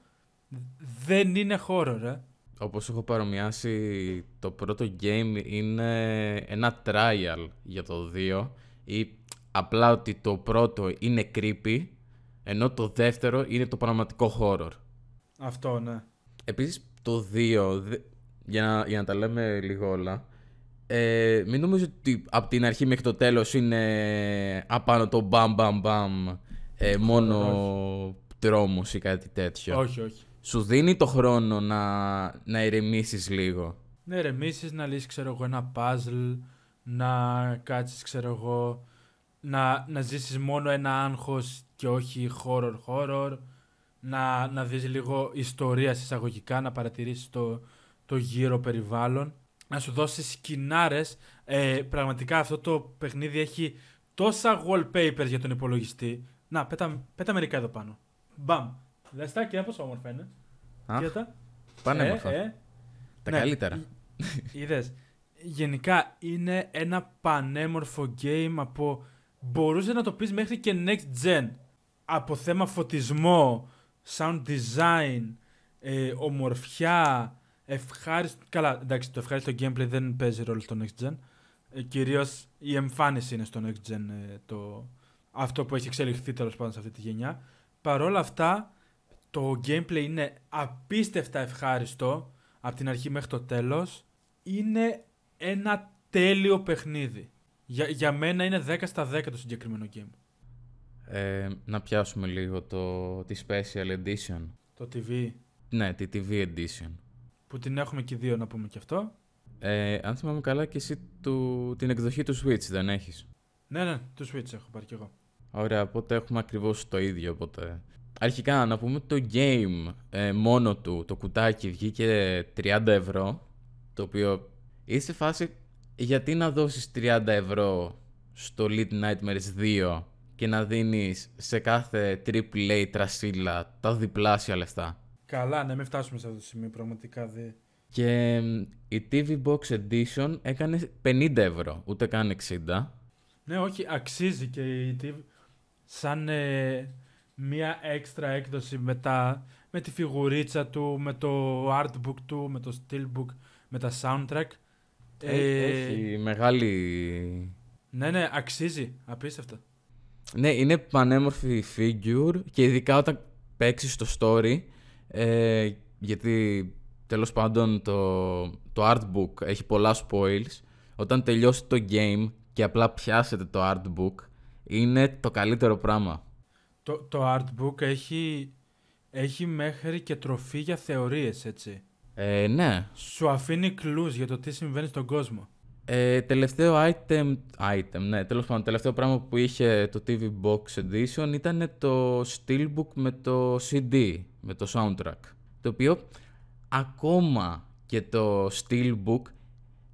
δεν είναι horror, ε. Όπως έχω παρομοιάσει, το πρώτο game είναι ένα trial για το 2 ή απλά ότι το πρώτο είναι creepy, ενώ το δεύτερο είναι το πραγματικό horror. Αυτό, ναι. Επίσης, το 2, δε- για να, για να τα λέμε λίγο όλα, ε, μην νομίζω ότι από την αρχή μέχρι το τέλος είναι απάνω το μπαμ μπαμ μπαμ, ε, μόνο τρόμος ή κάτι τέτοιο. Όχι, όχι. Σου δίνει το χρόνο να, να ηρεμήσεις λίγο. Ναι, ρεμίσεις να λύσεις, ξέρω εγώ, ένα puzzle, να κάτσεις, ξέρω εγώ, να, να ζήσεις μόνο ένα άγχος και όχι horror horror, να, να δεις λίγο ιστορία εισαγωγικά, να παρατηρήσεις το, το γύρο περιβάλλον, να σου δώσει σκηνάρες. Ε, πραγματικά αυτό το παιχνίδι έχει τόσα wallpapers για τον υπολογιστή. Να, πέτα, πέτα μερικά εδώ πάνω. Μπαμ. Δες τα και πόσο όμορφα είναι. Αχ, Κοίτα. πάνε Ε, με ε. Τα Ναι. καλύτερα. Είδες. Γενικά είναι ένα πανέμορφο game από. Μπορούσε να το πεις μέχρι και next gen. Από θέμα φωτισμό, sound design, ε, ομορφιά, ευχάριστο. Καλά, εντάξει, το ευχάριστο gameplay δεν παίζει ρόλο στο next gen. Ε, Κυρίως η εμφάνιση είναι στο next gen ε, το... αυτό που έχει εξελιχθεί τέλος πάντων σε αυτή τη γενιά. Παρ' όλα αυτά, το gameplay είναι απίστευτα ευχάριστο από την αρχή μέχρι το τέλος. Είναι ένα τέλειο παιχνίδι. Για, για μένα είναι 10 στα 10 το συγκεκριμένο game. Ε, να πιάσουμε λίγο το, τη Special Edition. Το TV Ναι, τη TV Edition. Που την έχουμε και οι δύο να πούμε και αυτό. Ε, αν θυμάμαι καλά και εσύ του, την εκδοχή του Switch δεν έχεις; Ναι, ναι, το Switch έχω πάρει κι εγώ. Ωραία, οπότε έχουμε ακριβώς το ίδιο. Οπότε... Αρχικά να πούμε το game ε, μόνο του, το κουτάκι βγήκε 30 ευρώ, το οποίο είσαι σε φάση γιατί να δώσεις 30 ευρώ στο Little Nightmares 2 και να δίνεις σε κάθε AAA τρασίλα τα διπλάσια λεφτά; Καλά, ναι, μην φτάσουμε σε αυτό το σημείο, πραγματικά δε. Και η TV Box Edition έκανε 50 ευρώ, ούτε καν 60. Ναι, όχι, αξίζει και η TV σαν ε, μία έξτρα έκδοση με, τα, με τη φιγουρίτσα του, με το artbook του, με το steelbook, με τα soundtrack. Ε, έχει μεγάλη... Ναι, ναι, αξίζει, απίστευτα. Ναι, είναι πανέμορφη figure και ειδικά όταν παίξεις το story, ε, γιατί τέλος πάντων το, το artbook έχει πολλά spoils, όταν τελειώσει το game και απλά πιάσετε το artbook, είναι το καλύτερο πράγμα. Το, το artbook έχει, έχει μέχρι και τροφή για θεωρίες, έτσι. Ε, ναι. Σου αφήνει clues για το τι συμβαίνει στον κόσμο. Ε, τελευταίο item, item, ναι, τέλος πάντων, τελευταίο πράγμα που είχε το TV Box Edition ήταν το Steelbook με το CD, με το soundtrack. Το οποίο ακόμα και το Steelbook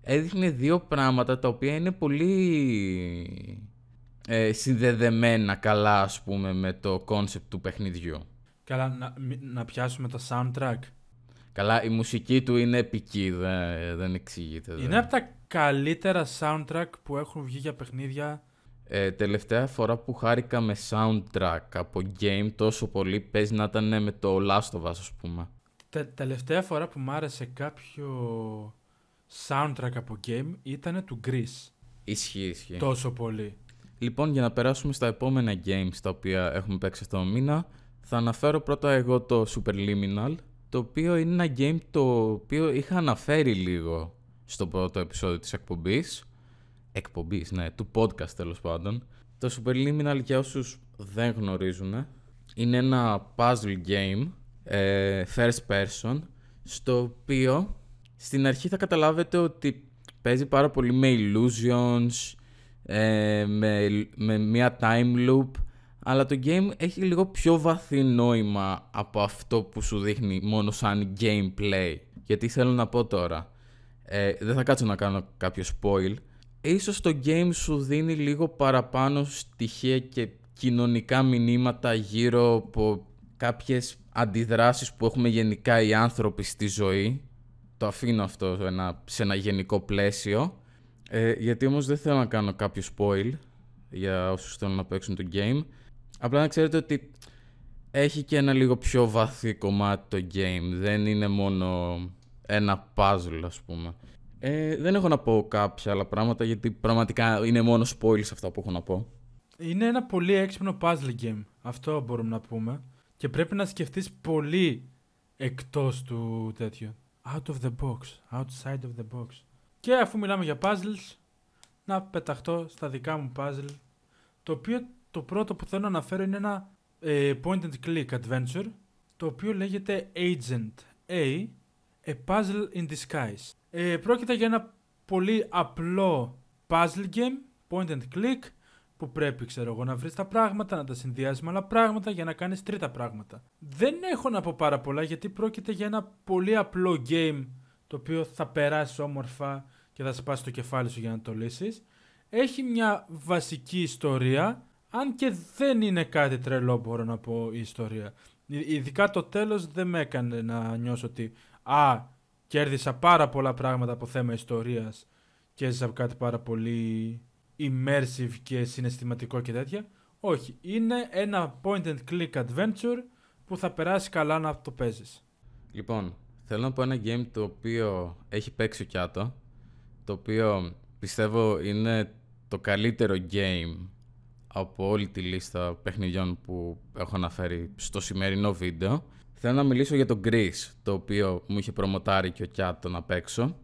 έδειχνε δύο πράγματα τα οποία είναι πολύ ε, συνδεδεμένα καλά, ας πούμε, με το concept του παιχνιδιού. Καλά, να, να πιάσουμε το soundtrack. Καλά, η μουσική του είναι επική, δεν, δεν εξηγείται. Είναι από τα καλύτερα soundtrack που έχουν βγει για παιχνίδια. Ε, τελευταία φορά που χάρηκα με soundtrack από game τόσο πολύ παίζει να ήταν με το Last of Us, ας πούμε. Τε, τελευταία φορά που μου άρεσε κάποιο soundtrack από game ήταν του Grease. Ισχύει, ισχύει. Τόσο πολύ. Λοιπόν, για να περάσουμε στα επόμενα games τα οποία έχουμε παίξει αυτό το μήνα, θα αναφέρω πρώτα εγώ το Superliminal, το οποίο είναι ένα game το οποίο είχα αναφέρει λίγο στο πρώτο επεισόδιο της εκπομπής. Εκπομπής, ναι, του podcast τέλος πάντων. Το Superliminal για όσους δεν γνωρίζουν είναι ένα puzzle game ε, first person στο οποίο στην αρχή θα καταλάβετε ότι παίζει πάρα πολύ με illusions, ε, με, με μια time loop αλλά το game έχει λίγο πιο βαθύ νόημα από αυτό που σου δείχνει μόνο σαν gameplay. Γιατί θέλω να πω τώρα, ε, δεν θα κάτσω να κάνω κάποιο spoil, ίσως το game σου δίνει λίγο παραπάνω στοιχεία και κοινωνικά μηνύματα γύρω από κάποιες αντιδράσεις που έχουμε γενικά οι άνθρωποι στη ζωή. Το αφήνω αυτό σε ένα γενικό πλαίσιο. Ε, γιατί όμως δεν θέλω να κάνω κάποιο spoil για όσους θέλουν να παίξουν το game. Απλά να ξέρετε ότι έχει και ένα λίγο πιο βαθύ κομμάτι το game. Δεν είναι μόνο ένα puzzle, ας πούμε. Ε, δεν έχω να πω κάποια άλλα πράγματα, γιατί πραγματικά είναι μόνο spoilers αυτά που έχω να πω. Είναι ένα πολύ έξυπνο puzzle game. Αυτό μπορούμε να πούμε. Και πρέπει να σκεφτείς πολύ εκτός του τέτοιου. Out of the box. Outside of the box. Και αφού μιλάμε για puzzles, να πεταχτώ στα δικά μου puzzle. Το οποίο το πρώτο που θέλω να αναφέρω είναι ένα ε, point and click adventure. Το οποίο λέγεται Agent A. A Puzzle in Disguise. Ε, πρόκειται για ένα πολύ απλό puzzle game, point and click, που πρέπει ξέρω εγώ να βρεις τα πράγματα, να τα συνδυάσεις με άλλα πράγματα για να κάνεις τρίτα πράγματα. Δεν έχω να πω πάρα πολλά γιατί πρόκειται για ένα πολύ απλό game το οποίο θα περάσει όμορφα και θα σπάσει το κεφάλι σου για να το λύσεις. Έχει μια βασική ιστορία, αν και δεν είναι κάτι τρελό μπορώ να πω η ιστορία. Ειδικά το τέλος δεν με έκανε να νιώσω ότι «Α, κέρδισα πάρα πολλά πράγματα από θέμα ιστορίας και έζησα κάτι πάρα πολύ immersive και συναισθηματικό και τέτοια. Όχι, είναι ένα point and click adventure που θα περάσει καλά να το παίζεις. Λοιπόν, θέλω να πω ένα game το οποίο έχει παίξει ο Κιάτο, το οποίο πιστεύω είναι το καλύτερο game από όλη τη λίστα παιχνιδιών που έχω αναφέρει στο σημερινό βίντεο. Θέλω να μιλήσω για το Greece, το οποίο μου είχε προμοτάρει και ο Κιάτο να παίξω.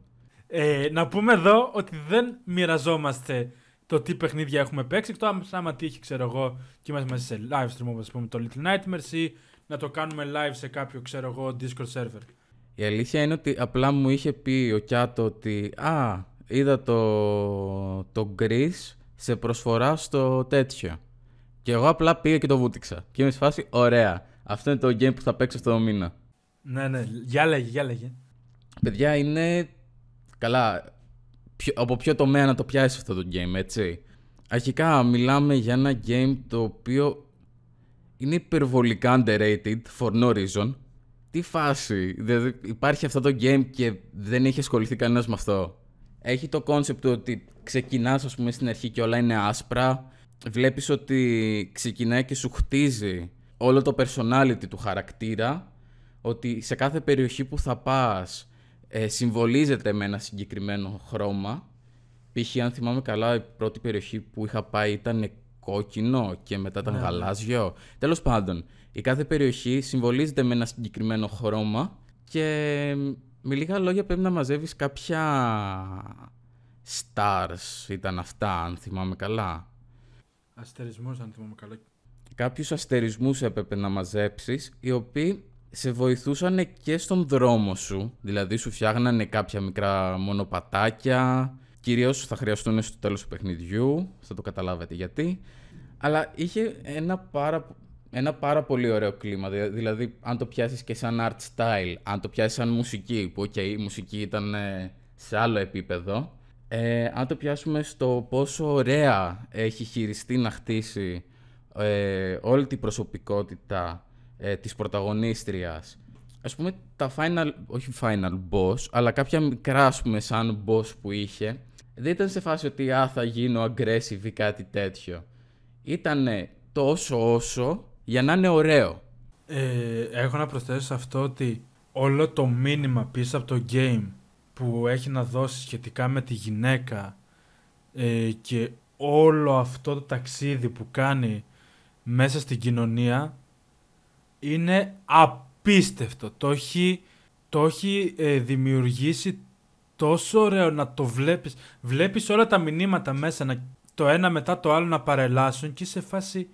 Ε, να πούμε εδώ ότι δεν μοιραζόμαστε το τι παιχνίδια έχουμε παίξει, εκτός άμα τύχει, ξέρω εγώ, και είμαστε μαζί σε live stream, όπως πούμε, το Little Nightmares ή να το κάνουμε live σε κάποιο, ξέρω εγώ, Discord server. Η αλήθεια είναι ότι απλά μου είχε πει ο Κιάτο ότι «Α, είδα το, το Greece σε προσφορά στο τέτοιο». Και εγώ απλά πήγα και το βούτυξα. Και είμαι σε φάση «Ωραία, αυτό είναι το game που θα παίξω αυτό το μήνα». Ναι, ναι, για λέγε, για λέγε. Παιδιά, είναι... Καλά, ποιο, από ποιο τομέα να το πιάσεις αυτό το game, έτσι. Αρχικά μιλάμε για ένα game το οποίο είναι υπερβολικά underrated for no reason. Τι τι φάση. Δηλαδή, υπάρχει αυτό το game και δεν έχει ασχοληθεί κανένας με αυτό. Έχει το concept του ότι ξεκινάς, ας πούμε, στην αρχή και όλα είναι άσπρα. Βλέπεις ότι ξεκινάει και σου χτίζει όλο το personality του χαρακτήρα. Ότι σε κάθε περιοχή που θα πας ε, συμβολίζεται με ένα συγκεκριμένο χρώμα. Π.χ. αν θυμάμαι καλά, η πρώτη περιοχή που είχα πάει ήταν κόκκινο και μετά ήταν ναι. γαλάζιο. Τέλος πάντων, η κάθε περιοχή συμβολίζεται με ένα συγκεκριμένο χρώμα και με λίγα λόγια πρέπει να μαζεύεις κάποια stars ήταν αυτά, αν θυμάμαι καλά. Αστερισμούς, αν θυμάμαι καλά. Κάποιους αστερισμούς έπρεπε να μαζέψεις, οι οποίοι σε βοηθούσαν και στον δρόμο σου. Δηλαδή σου φτιάχνανε κάποια μικρά μονοπατάκια, κυρίως θα χρειαστούν στο τέλος του παιχνιδιού, θα το καταλάβετε γιατί. Αλλά είχε ένα πάρα, ένα πάρα πολύ ωραίο κλίμα. Δηλαδή, αν το πιάσεις και σαν art style, αν το πιάσεις σαν μουσική, που okay, η μουσική ήταν ε, σε άλλο επίπεδο, ε, αν το πιάσουμε στο πόσο ωραία έχει χειριστεί να χτίσει ε, όλη την προσωπικότητα ε, της πρωταγωνίστριας, ας πούμε τα final, όχι final boss, αλλά κάποια μικρά ας πούμε σαν boss που είχε, δεν ήταν σε φάση ότι α, θα γίνω aggressive ή κάτι τέτοιο. Ήτανε τόσο όσο για να είναι ωραίο. Ε, έχω να προσθέσω σε αυτό ότι όλο το μήνυμα πίσω από το game που έχει να δώσει σχετικά με τη γυναίκα ε, και όλο αυτό το ταξίδι που κάνει μέσα στην κοινωνία είναι απίστευτο. Το έχει, το έχει ε, δημιουργήσει τόσο ωραίο να το βλέπεις. Βλέπεις όλα τα μηνύματα μέσα, να, το ένα μετά το άλλο να παρελάσουν και σε φάση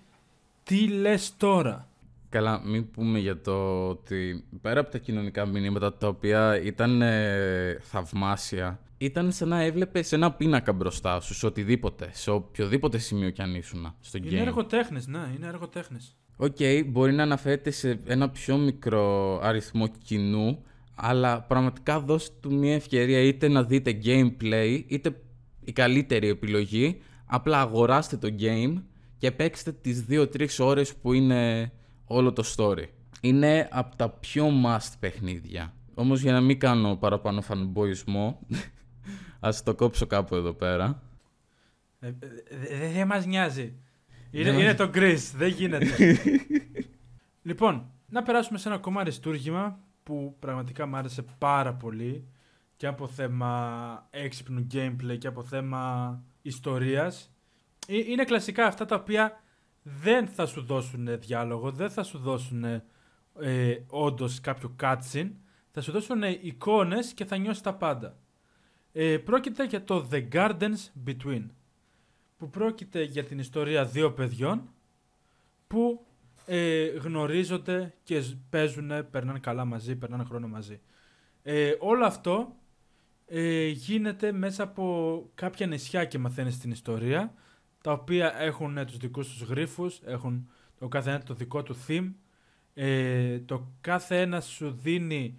τι λες τώρα; Καλά, μην πούμε για το ότι πέρα από τα κοινωνικά μηνύματα τα οποία ήταν ε, θαυμάσια, ήταν σαν να έβλεπε ένα πίνακα μπροστά σου, σε οτιδήποτε, σε οποιοδήποτε σημείο κι αν ήσουν στο game. Είναι εργοτέχνε, ναι, είναι εργοτέχνε. OK, okay, μπορεί να αναφέρεται σε ένα πιο μικρό αριθμό κοινού, αλλά πραγματικά δώστε του μια ευκαιρία είτε να δείτε gameplay, είτε η καλύτερη επιλογή, απλά αγοράστε το game και παίξτε τις 2-3 ώρες που είναι όλο το story. Είναι από τα πιο must παιχνίδια. Όμως για να μην κάνω παραπάνω φανμποϊσμό, ας το κόψω κάπου εδώ πέρα. Ε, ε, δεν μας νοιάζει. Είναι, είναι το Chris, δεν γίνεται. λοιπόν, να περάσουμε σε ένα ακόμα αριστούργημα που πραγματικά μου άρεσε πάρα πολύ και από θέμα έξυπνου gameplay και από θέμα ιστορίας. Ε, είναι κλασικά αυτά τα οποία δεν θα σου δώσουν διάλογο, δεν θα σου δώσουν ε, όντως κάποιο cutscene, θα σου δώσουν εικόνες και θα νιώσεις τα πάντα. Ε, πρόκειται για το The Gardens Between, που πρόκειται για την ιστορία δύο παιδιών που ε, γνωρίζονται και παίζουν, περνάνε καλά μαζί, περνάνε χρόνο μαζί. Ε, όλο αυτό ε, γίνεται μέσα από κάποια νησιά και μαθαίνεις την ιστορία τα οποία έχουν ε, τους δικούς τους γρίφους, έχουν το κάθε ένα το δικό του theme, ε, το κάθε ένας σου δίνει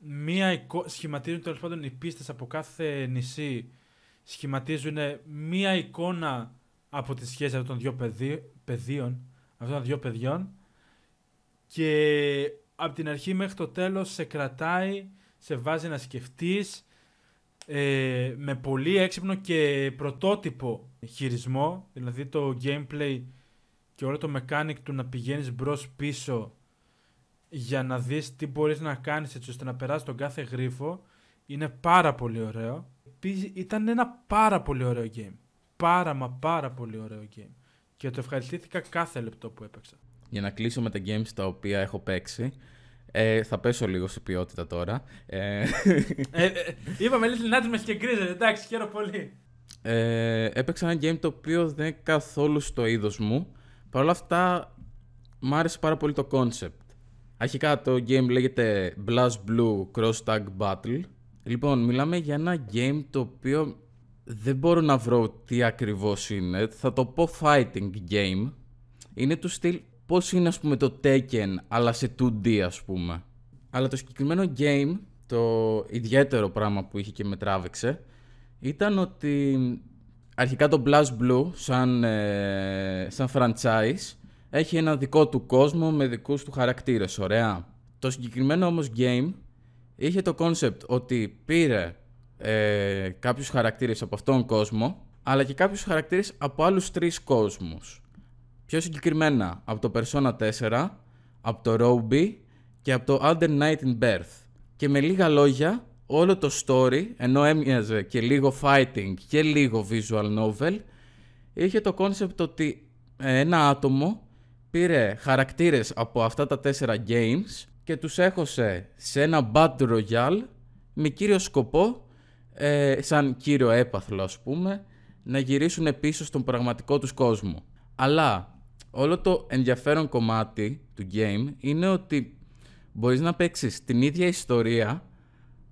μία εικόνα, σχηματίζουν τέλος πάντων οι πίστες από κάθε νησί, σχηματίζουν μία εικόνα από τη σχέση αυτών των δύο παιδίων, αυτών των δύο παιδιών και από την αρχή μέχρι το τέλος σε κρατάει, σε βάζει να σκεφτείς, ε, με πολύ έξυπνο και πρωτότυπο χειρισμό, δηλαδή το gameplay και όλο το mechanic του να πηγαίνεις μπρος πίσω για να δεις τι μπορείς να κάνεις έτσι ώστε να περάσει τον κάθε γρίφο είναι πάρα πολύ ωραίο. Ήταν ένα πάρα πολύ ωραίο game. Πάρα μα πάρα πολύ ωραίο game. Και το ευχαριστήθηκα κάθε λεπτό που έπαιξα. Για να κλείσω με τα games τα οποία έχω παίξει, ε, θα πέσω λίγο σε ποιότητα τώρα. Ε, ε, ε, είπαμε Little Nightmares και γκρίζες, εντάξει, χαίρομαι πολύ. Ε, έπαιξα ένα game το οποίο δεν είναι καθόλου στο είδος μου. Παρ' όλα αυτά, μου άρεσε πάρα πολύ το concept. Αρχικά το game λέγεται Blast Blue Cross Tag Battle. Λοιπόν, μιλάμε για ένα game το οποίο δεν μπορώ να βρω τι ακριβώς είναι. Θα το πω fighting game. Είναι του στυλ πώς είναι ας πούμε το Tekken αλλά σε 2D ας πούμε. Αλλά το συγκεκριμένο game, το ιδιαίτερο πράγμα που είχε και με τράβηξε, ήταν ότι αρχικά το Blast Blue σαν, ε, σαν franchise έχει ένα δικό του κόσμο με δικούς του χαρακτήρες, ωραία. Το συγκεκριμένο όμως game είχε το concept ότι πήρε ε, κάποιους χαρακτήρες από αυτόν τον κόσμο, αλλά και κάποιους χαρακτήρες από άλλους τρεις κόσμους. Πιο συγκεκριμένα από το Persona 4, από το Roby και από το Under Night in Birth. Και με λίγα λόγια, όλο το story, ενώ έμοιαζε και λίγο fighting και λίγο visual novel, είχε το concept ότι ε, ένα άτομο πήρε χαρακτήρες από αυτά τα τέσσερα games και τους έχωσε σε ένα Battle Royale με κύριο σκοπό, ε, σαν κύριο έπαθλο ας πούμε, να γυρίσουν πίσω στον πραγματικό τους κόσμο. Αλλά όλο το ενδιαφέρον κομμάτι του game είναι ότι μπορείς να παίξεις την ίδια ιστορία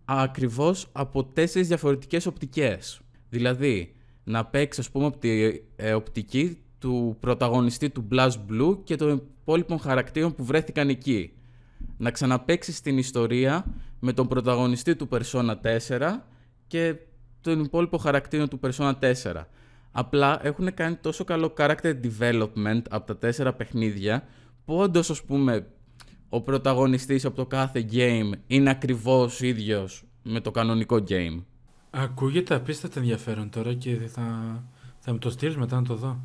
ακριβώς από τέσσερις διαφορετικές οπτικές. Δηλαδή, να παίξεις ας πούμε από την ε, οπτική του πρωταγωνιστή του Blast Blue και των υπόλοιπων χαρακτήρων που βρέθηκαν εκεί. Να ξαναπαίξεις την ιστορία με τον πρωταγωνιστή του Persona 4 και τον υπόλοιπο χαρακτήρα του Persona 4. Απλά έχουν κάνει τόσο καλό character development από τα τέσσερα παιχνίδια που όντως ας πούμε ο πρωταγωνιστής από το κάθε game είναι ακριβώς ίδιος με το κανονικό game. Ακούγεται απίστευτα ενδιαφέρον τώρα και θα, θα μου το στείλεις μετά να το δω.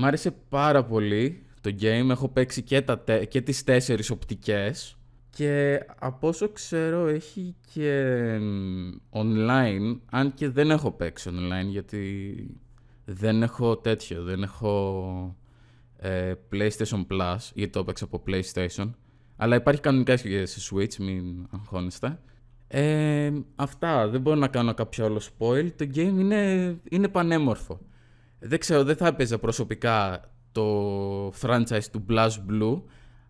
Μ' άρεσε πάρα πολύ το game. Έχω παίξει και, τα, και τις τέσσερις οπτικές. Και από όσο ξέρω έχει και online, αν και δεν έχω παίξει online γιατί δεν έχω τέτοιο, δεν έχω ε, PlayStation Plus, γιατί το έπαιξα από PlayStation. Αλλά υπάρχει κανονικά και σε Switch, μην αγχώνεστε. Ε, αυτά, δεν μπορώ να κάνω κάποιο άλλο spoil. Το game είναι, είναι πανέμορφο. Δεν ξέρω, δεν θα έπαιζα προσωπικά το franchise του Blast Blue,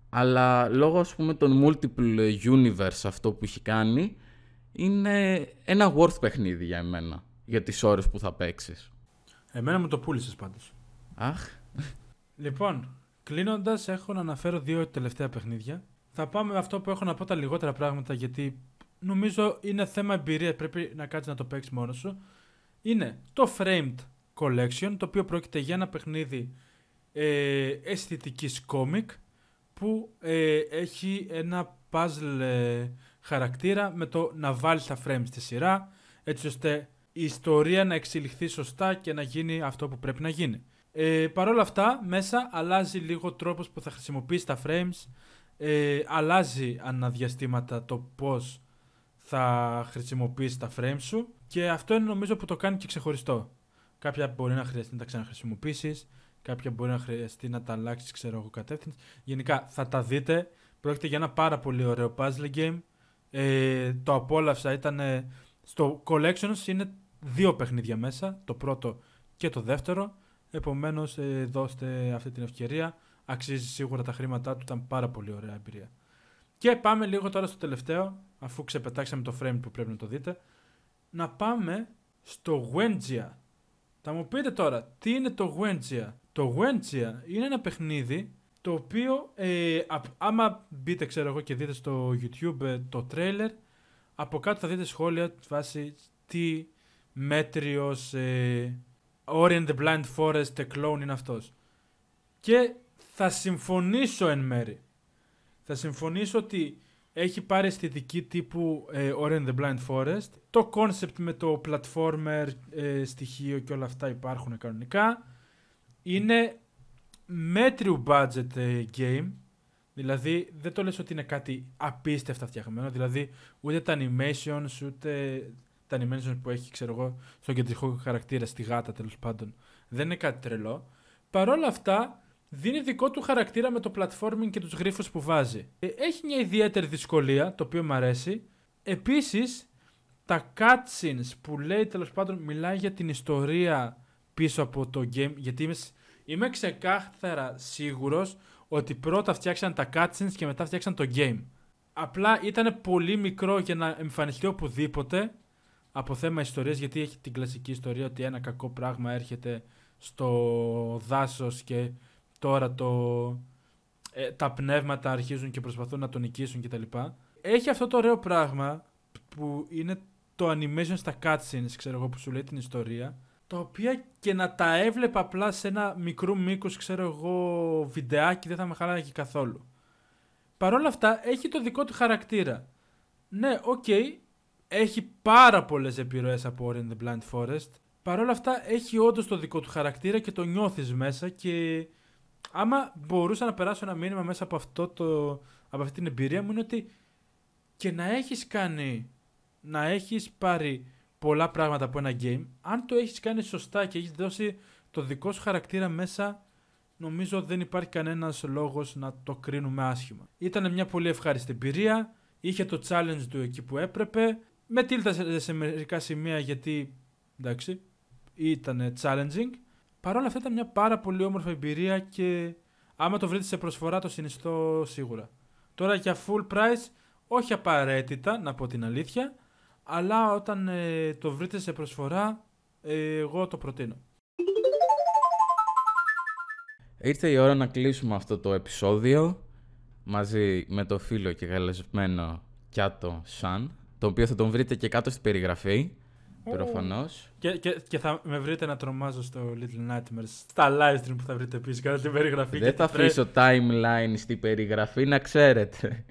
αλλά λόγω ας πούμε των multiple universe αυτό που έχει κάνει, είναι ένα worth παιχνίδι για εμένα, για τις ώρες που θα παίξεις. Εμένα μου το πούλησες πάντως. Αχ. Λοιπόν, κλείνοντας, έχω να αναφέρω δύο τελευταία παιχνίδια. Θα πάμε με αυτό που έχω να πω τα λιγότερα πράγματα γιατί νομίζω είναι θέμα εμπειρίας. Πρέπει να κάτσεις να το παίξεις μόνος σου. Είναι το Framed Collection, το οποίο πρόκειται για ένα παιχνίδι ε, αισθητικής κόμικ που ε, έχει ένα puzzle ε, χαρακτήρα με το να βάλεις τα frames στη σειρά έτσι ώστε η ιστορία να εξελιχθεί σωστά και να γίνει αυτό που πρέπει να γίνει. Ε, Παρ' όλα αυτά, μέσα αλλάζει λίγο τρόπος που θα χρησιμοποιήσει τα frames, ε, αλλάζει αναδιαστήματα το πώς θα χρησιμοποιήσει τα frames σου και αυτό είναι νομίζω που το κάνει και ξεχωριστό. Κάποια μπορεί να χρειαστεί να τα ξαναχρησιμοποιήσεις, κάποια μπορεί να χρειαστεί να τα αλλάξεις, ξέρω εγώ, κατεύθυνση. Γενικά θα τα δείτε. Πρόκειται για ένα πάρα πολύ ωραίο puzzle game. Ε, το απόλαυσα ήταν. στο Collections είναι δύο παιχνίδια μέσα. Το πρώτο και το δεύτερο. Επομένως, ε, δώστε αυτή την ευκαιρία. Αξίζει σίγουρα τα χρήματά του. Ήταν πάρα πολύ ωραία εμπειρία. Και πάμε λίγο τώρα στο τελευταίο, αφού ξεπετάξαμε το frame που πρέπει να το δείτε. Να πάμε στο Wengia. Θα μου πείτε τώρα, τι είναι το Wengia. Το Wengia είναι ένα παιχνίδι το οποίο ε, άμα μπείτε ξέρω εγώ και δείτε στο YouTube ε, το trailer από κάτω θα δείτε σχόλια βάσει τι μέτριος ε, Ori the Blind Forest clone είναι αυτός. Και θα συμφωνήσω εν μέρη. Θα συμφωνήσω ότι έχει πάρει αισθητική τύπου ε, Ori the Blind Forest. Το concept με το platformer ε, στοιχείο και όλα αυτά υπάρχουν κανονικά. Είναι μέτριου budget ε, game. Δηλαδή δεν το λες ότι είναι κάτι απίστευτα φτιαγμένο. Δηλαδή ούτε τα animations ούτε τα animations που έχει ξέρω εγώ στον κεντρικό χαρακτήρα στη γάτα τέλος πάντων δεν είναι κάτι τρελό. Παρ' όλα αυτά δίνει δικό του χαρακτήρα με το platforming και τους γρίφους που βάζει. Ε, έχει μια ιδιαίτερη δυσκολία, το οποίο μου αρέσει. Επίσης, τα cutscenes που λέει τέλος πάντων μιλάει για την ιστορία πίσω από το game, γιατί είμαι, είμαι ξεκάθαρα σίγουρος ότι πρώτα φτιάξαν τα cutscenes και μετά φτιάξαν το game. Απλά ήταν πολύ μικρό για να εμφανιστεί οπουδήποτε από θέμα ιστορίας, γιατί έχει την κλασική ιστορία ότι ένα κακό πράγμα έρχεται στο δάσος και τώρα το, ε, τα πνεύματα αρχίζουν και προσπαθούν να τον νικήσουν κτλ. Έχει αυτό το ωραίο πράγμα που είναι το animation στα cutscenes, ξέρω εγώ, που σου λέει την ιστορία, τα οποία και να τα έβλεπα απλά σε ένα μικρό μήκος, ξέρω εγώ, βιντεάκι δεν θα με χάλαγε καθόλου. Παρ' όλα αυτά έχει το δικό του χαρακτήρα. Ναι, οκ, έχει πάρα πολλές επιρροές από Ori and the Blind Forest. Παρ' όλα αυτά έχει όντως το δικό του χαρακτήρα και το νιώθεις μέσα και άμα μπορούσα να περάσω ένα μήνυμα μέσα από, αυτό το, από αυτή την εμπειρία μου είναι ότι και να έχεις κάνει, να έχεις πάρει πολλά πράγματα από ένα game, αν το έχεις κάνει σωστά και έχεις δώσει το δικό σου χαρακτήρα μέσα, νομίζω δεν υπάρχει κανένας λόγος να το κρίνουμε άσχημα. Ήταν μια πολύ ευχάριστη εμπειρία, είχε το challenge του εκεί που έπρεπε, με τίλτασε σε μερικά σημεία γιατί, εντάξει, ήταν challenging. Παρ' όλα αυτά ήταν μια πάρα πολύ όμορφη εμπειρία και άμα το βρείτε σε προσφορά το συνιστώ σίγουρα. Τώρα για full price, όχι απαραίτητα να πω την αλήθεια, αλλά όταν ε, το βρείτε σε προσφορά, ε, εγώ το προτείνω. Ήρθε η ώρα να κλείσουμε αυτό το επεισόδιο μαζί με το φίλο και καλεσμένο Κιάτο Σαν, το οποίο θα τον βρείτε και κάτω στην περιγραφή. Προφανώς. Και, και, και θα με βρείτε να τρομάζω στο Little Nightmares στα live stream που θα βρείτε επίσης κατά την περιγραφή. Δεν θα αφήσω timeline στην περιγραφή να ξέρετε.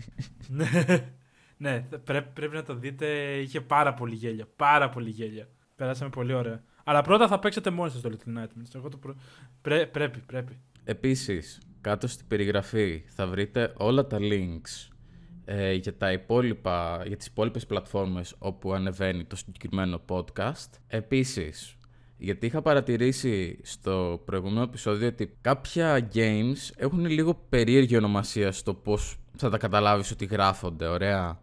ναι, ναι πρέπει, πρέπει να το δείτε. Είχε πάρα πολύ γέλια. Πάρα πολύ γέλια. Περάσαμε πολύ ωραία. Αλλά πρώτα θα παίξετε μόνοι σας στο Little Nightmares. Εγώ το προ... Πρέ, πρέπει, πρέπει. Επίσης, κάτω στην περιγραφή θα βρείτε όλα τα links ε, για, τα υπόλοιπα, για τις υπόλοιπες πλατφόρμες όπου ανεβαίνει το συγκεκριμένο podcast. Επίσης, γιατί είχα παρατηρήσει στο προηγούμενο επεισόδιο ότι κάποια games έχουν λίγο περίεργη ονομασία στο πώς θα τα καταλάβεις ότι γράφονται, ωραία.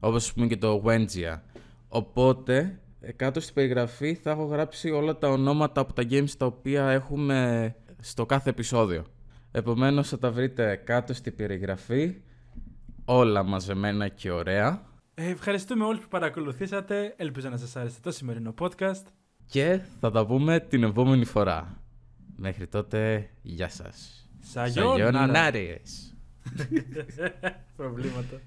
Όπως ας πούμε και το Wengia. Οπότε, ε, κάτω στην περιγραφή θα έχω γράψει όλα τα ονόματα από τα games τα οποία έχουμε στο κάθε επεισόδιο. Επομένως θα τα βρείτε κάτω στην περιγραφή όλα μαζεμένα και ωραία. Ε, ευχαριστούμε όλους που παρακολουθήσατε. Ελπίζω να σας άρεσε το σημερινό podcast. Και θα τα πούμε την επόμενη φορά. Μέχρι τότε, γεια σας. Σαγιονάρες. Προβλήματα.